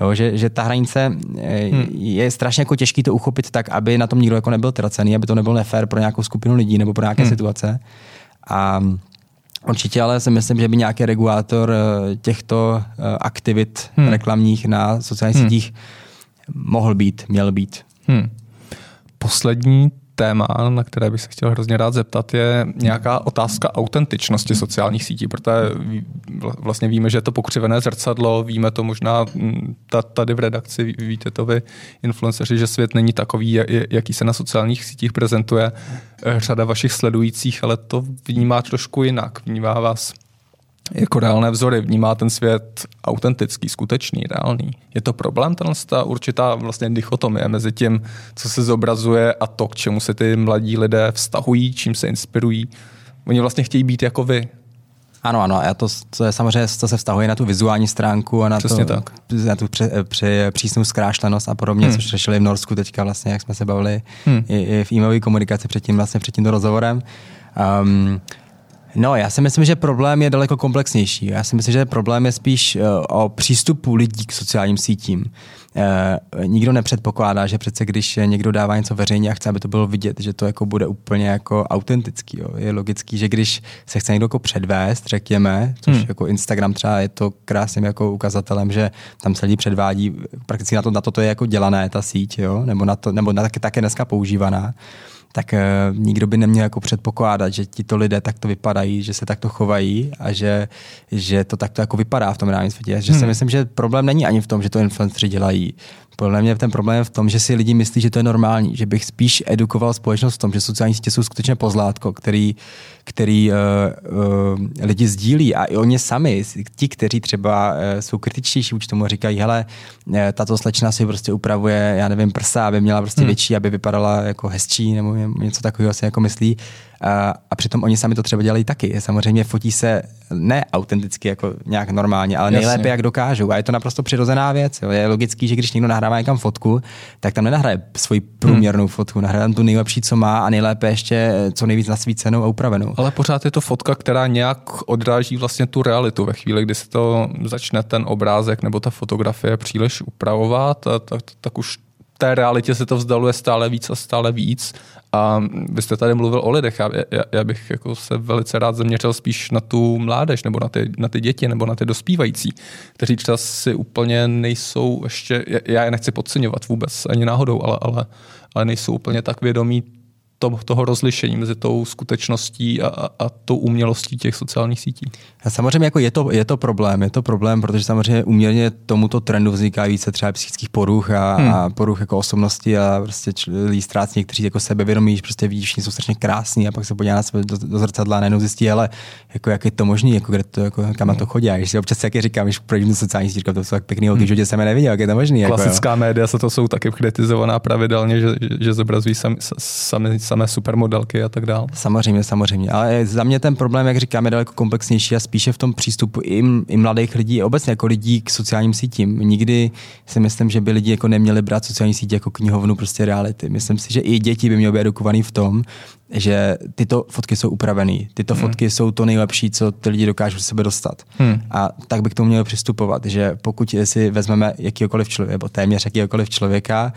Jo, že, že ta hranice eh, hmm. je strašně jako těžký to uchopit tak, aby na tom nikdo jako nebyl tracený, aby to nebyl nefér pro nějakou skupinu lidí nebo pro nějaké hmm. situace. A Určitě, ale si myslím, že by nějaký regulátor eh, těchto eh, aktivit hmm. reklamních na sociálních hmm. sítích mohl být, měl být. Hmm. Poslední téma, na které bych se chtěl hrozně rád zeptat, je nějaká otázka autentičnosti sociálních sítí, protože vlastně víme, že je to pokřivené zrcadlo, víme to možná tady v redakci, víte to vy, influenceři, že svět není takový, jaký se na sociálních sítích prezentuje. Řada vašich sledujících, ale to vnímá trošku jinak. Vnímá vás jako reálné vzory, vnímá ten svět autentický, skutečný, reálný. Je to problém, ta určitá vlastně dichotomie mezi tím, co se zobrazuje a to, k čemu se ty mladí lidé vztahují, čím se inspirují. Oni vlastně chtějí být jako vy. Ano, ano, a to, to je samozřejmě, to se vztahuje na tu vizuální stránku a na, Přesně to, tak. na tu při, při, přísnou zkrášlenost a podobně, hmm. což řešili v Norsku teďka vlastně, jak jsme se bavili hmm. i, i v e-mailové komunikaci před tím, vlastně před tímto rozhovorem. Um, No, já si myslím, že problém je daleko komplexnější. Já si myslím, že problém je spíš uh, o přístupu lidí k sociálním sítím. Uh, nikdo nepředpokládá, že přece když někdo dává něco veřejně a chce, aby to bylo vidět, že to jako bude úplně jako autentický. Jo. Je logický, že když se chce někdo jako předvést, řekněme, což hmm. jako Instagram třeba je to krásným jako ukazatelem, že tam se lidi předvádí, prakticky na to, na to, to je jako dělané ta síť, jo? nebo, na to, nebo na, taky, také dneska používaná tak uh, nikdo by neměl jako předpokládat, že tito lidé takto vypadají, že se takto chovají a že, že to takto jako vypadá v tom reálném světě. Že hmm. si myslím, že problém není ani v tom, že to influenceri dělají. Podle mě ten problém je v tom, že si lidi myslí, že to je normální, že bych spíš edukoval společnost v tom, že sociální sítě jsou skutečně pozlátko, který, který uh, uh, lidi sdílí a i oni sami, ti, kteří třeba uh, jsou kritičtější vůči tomu, říkají, hele, tato slečna si prostě upravuje, já nevím, prsa, aby měla prostě hmm. větší, aby vypadala jako hezčí nebo něco takového si jako myslí. A, a přitom oni sami to třeba dělají taky. Samozřejmě fotí se ne autenticky jako nějak normálně, ale nejlépe, Jasně. jak dokážou. A je to naprosto přirozená věc. Jo. Je logický, že když někdo nahrává nahrává někam fotku, tak tam nenahraje svoji průměrnou hmm. fotku, nahraje tam tu nejlepší, co má a nejlépe ještě co nejvíc nasvícenou a upravenou. Ale pořád je to fotka, která nějak odráží vlastně tu realitu ve chvíli, kdy se to začne ten obrázek nebo ta fotografie příliš upravovat, tak, tak už té realitě se to vzdaluje stále víc a stále víc. A vy jste tady mluvil o lidech. Já, já, já bych jako se velice rád zaměřil spíš na tu mládež nebo na ty, na ty děti nebo na ty dospívající, kteří čas si úplně nejsou ještě, já je nechci podceňovat vůbec ani náhodou, ale, ale, ale nejsou úplně tak vědomí to, toho rozlišení mezi tou skutečností a, a, a tou umělostí těch sociálních sítí. A samozřejmě jako je, to, je to problém, je to problém, protože samozřejmě uměrně tomuto trendu vzniká více třeba psychických poruch a, hmm. a poruch jako osobnosti a prostě lidi ztrácí někteří jako sebevědomí, že prostě vidíš, že jsou strašně krásní a pak se podívá na sebe do, do zrcadla a najednou zjistí, ale jako jak je to možné, jako, kde to, jako, kam na to chodí. A když si občas taky říkám, když projdu sociální sítě, to jsou tak pěkný holky, hmm. že jsem je neviděl, jak je to možné. Jako, Klasická jako, média se to jsou taky kritizovaná pravidelně, že, že, že zobrazují sami, sami, samé supermodelky a tak dále. Samozřejmě, samozřejmě. Ale za mě ten problém, jak říkám, je daleko komplexnější a spíše v tom přístupu i, i mladých lidí, obecně jako lidí k sociálním sítím. Nikdy si myslím, že by lidi jako neměli brát sociální sítě jako knihovnu prostě reality. Myslím si, že i děti by měly být edukovaný v tom, že tyto fotky jsou upravené, tyto hmm. fotky jsou to nejlepší, co ty lidi dokážou sebe dostat. Hmm. A tak bych k tomu měl přistupovat, že pokud si vezmeme jakýkoliv člověk, nebo téměř jakýkoliv člověka,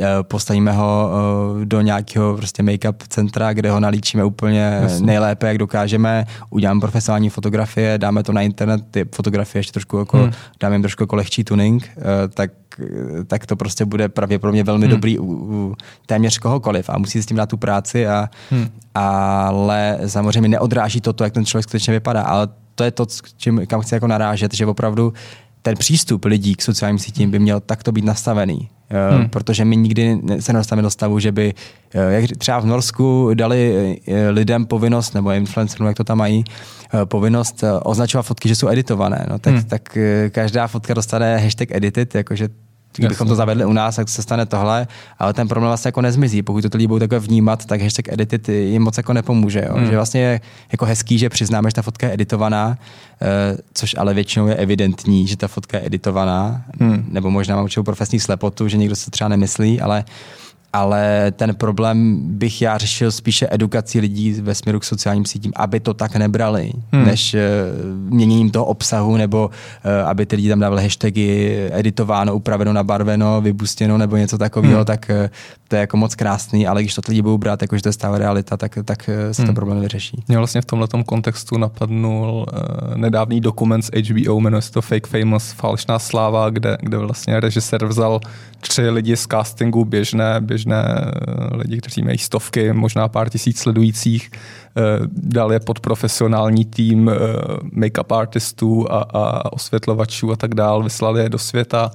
eh, postavíme ho eh, do nějakého prostě make-up centra, kde ho nalíčíme úplně Jasně. nejlépe, jak dokážeme, uděláme profesionální fotografie, dáme to na internet, ty fotografie ještě trošku jako, hmm. dáme jim trošku jako lehčí tuning, eh, tak tak to prostě bude pravděpodobně velmi hmm. dobrý u, u téměř kohokoliv a musí s tím dát tu práci, a, hmm. ale samozřejmě neodráží to, to, jak ten člověk skutečně vypadá, ale to je to, čím, kam chci jako narážet, že opravdu ten přístup lidí k sociálním sítím by měl takto být nastavený. Eh, hmm. Protože my nikdy se nedostaneme do stavu, že by, eh, jak třeba v Norsku, dali eh, lidem povinnost, nebo influencerům, jak to tam mají, povinnost označovat fotky, že jsou editované. No, tak, hmm. tak každá fotka dostane hashtag edited, jakože Kdybychom to zavedli u nás, tak se stane tohle, ale ten problém vlastně jako nezmizí. Pokud to lidi budou takhle vnímat, tak hashtag edited jim moc jako nepomůže. Jo? Hmm. Že vlastně je jako hezký, že přiznáme, že ta fotka je editovaná, eh, což ale většinou je evidentní, že ta fotka je editovaná, hmm. nebo možná mám určitou profesní slepotu, že někdo se třeba nemyslí, ale ale ten problém bych já řešil spíše edukací lidí ve směru k sociálním sítím, aby to tak nebrali, hmm. než uh, měněním toho obsahu, nebo uh, aby ty lidi tam dávali hashtagy editováno, upraveno, nabarveno, vybustěno nebo něco takového, hmm. tak uh, to je jako moc krásný, ale když to lidi budou brát, jako že to je stále realita, tak, tak se hmm. ten problém vyřeší. Mě vlastně v tomhle kontextu napadnul uh, nedávný dokument z HBO, jmenuje se to Fake Famous, falešná sláva, kde, kde vlastně režisér vzal tři lidi z castingu běžné, běžné eh, lidi, kteří mají stovky, možná pár tisíc sledujících, eh, dal je pod profesionální tým eh, make-up artistů a, a osvětlovačů a tak dál, vyslali je do světa.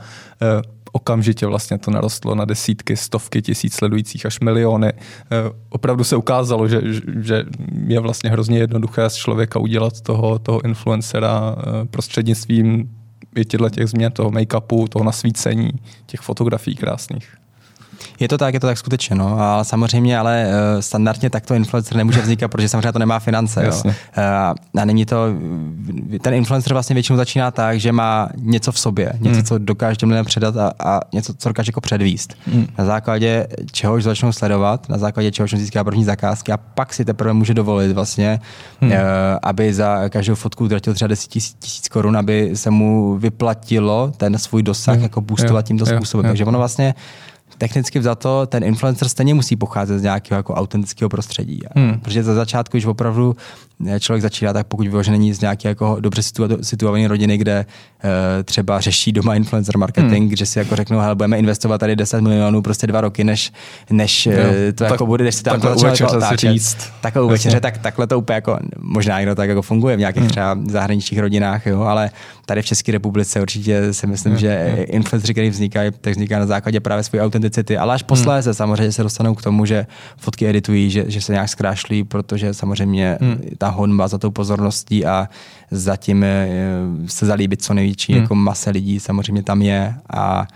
Okamžitě vlastně to narostlo na desítky, stovky tisíc sledujících až miliony. Opravdu se ukázalo, že, že je vlastně hrozně jednoduché z člověka udělat toho, toho influencera prostřednictvím i těchto těch změn, toho make-upu, toho nasvícení, těch fotografií krásných. Je to tak, je to tak skutečně, no. A samozřejmě, ale uh, standardně takto influencer nemůže vznikat, protože samozřejmě to nemá finance. Jo. Uh, a není to, ten influencer vlastně většinou začíná tak, že má něco v sobě, něco, hmm. co dokáže těm lidem předat a, a něco, co dokáže jako předvíst. Hmm. Na základě čehož začnou sledovat, na základě čehož získá první zakázky a pak si teprve může dovolit vlastně, hmm. uh, aby za každou fotku utratil třeba 10 tisíc korun, aby se mu vyplatilo ten svůj dosah hmm. jako boostovat tímto způsobem. Takže ono vlastně technicky vzato ten influencer stejně musí pocházet z nějakého jako autentického prostředí. Hmm. Protože za začátku, když opravdu člověk začíná, tak pokud vyložený není z nějaké jako dobře situované rodiny, kde uh, třeba řeší doma influencer marketing, hmm. že si jako řeknou, hele, budeme investovat tady 10 milionů prostě dva roky, než, než jo, uh, to tak, jako bude, než si tam takhle to jako otáčet. Říct. Takhle u večeře, tak takhle to úplně jako, možná někdo tak jako funguje v nějakých hmm. třeba zahraničních rodinách, jo, ale tady v České republice určitě si myslím, hmm. že hmm. influencery, který vznikají, tak vznikají na základě právě své autenticity, ale až hmm. posléze hmm. samozřejmě se dostanou k tomu, že fotky editují, že, že se nějak zkrášlí, protože samozřejmě hmm. ta honba za tou pozorností a zatím eh, se zalíbit co největší hmm. jako mase lidí samozřejmě tam je a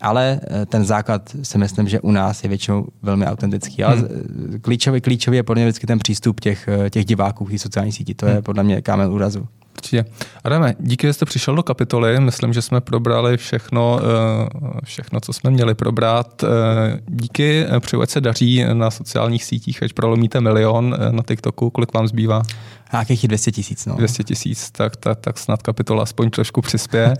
ale eh, ten základ si myslím, že u nás je většinou velmi autentický. Ale hmm. klíčový, klíčový je podle mě vždycky ten přístup těch, eh, těch diváků k sociální síti. To je hmm. podle mě kámen úrazu. Určitě. Adame, díky, že jste přišel do kapitoly. Myslím, že jsme probrali všechno, eh, všechno co jsme měli probrat. Eh, díky, přeju, ať se daří na sociálních sítích, ať prolomíte milion na TikToku. Kolik vám zbývá? Nějakých 200 tisíc. No. 200 tisíc, tak, tak, tak snad kapitola aspoň trošku přispěje.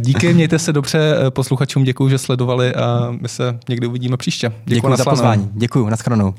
díky, mějte se dobře, posluchačům děkuji, že sledovali a my se někdy uvidíme příště. Děkuji za pozvání. Děkuji, nashledanou.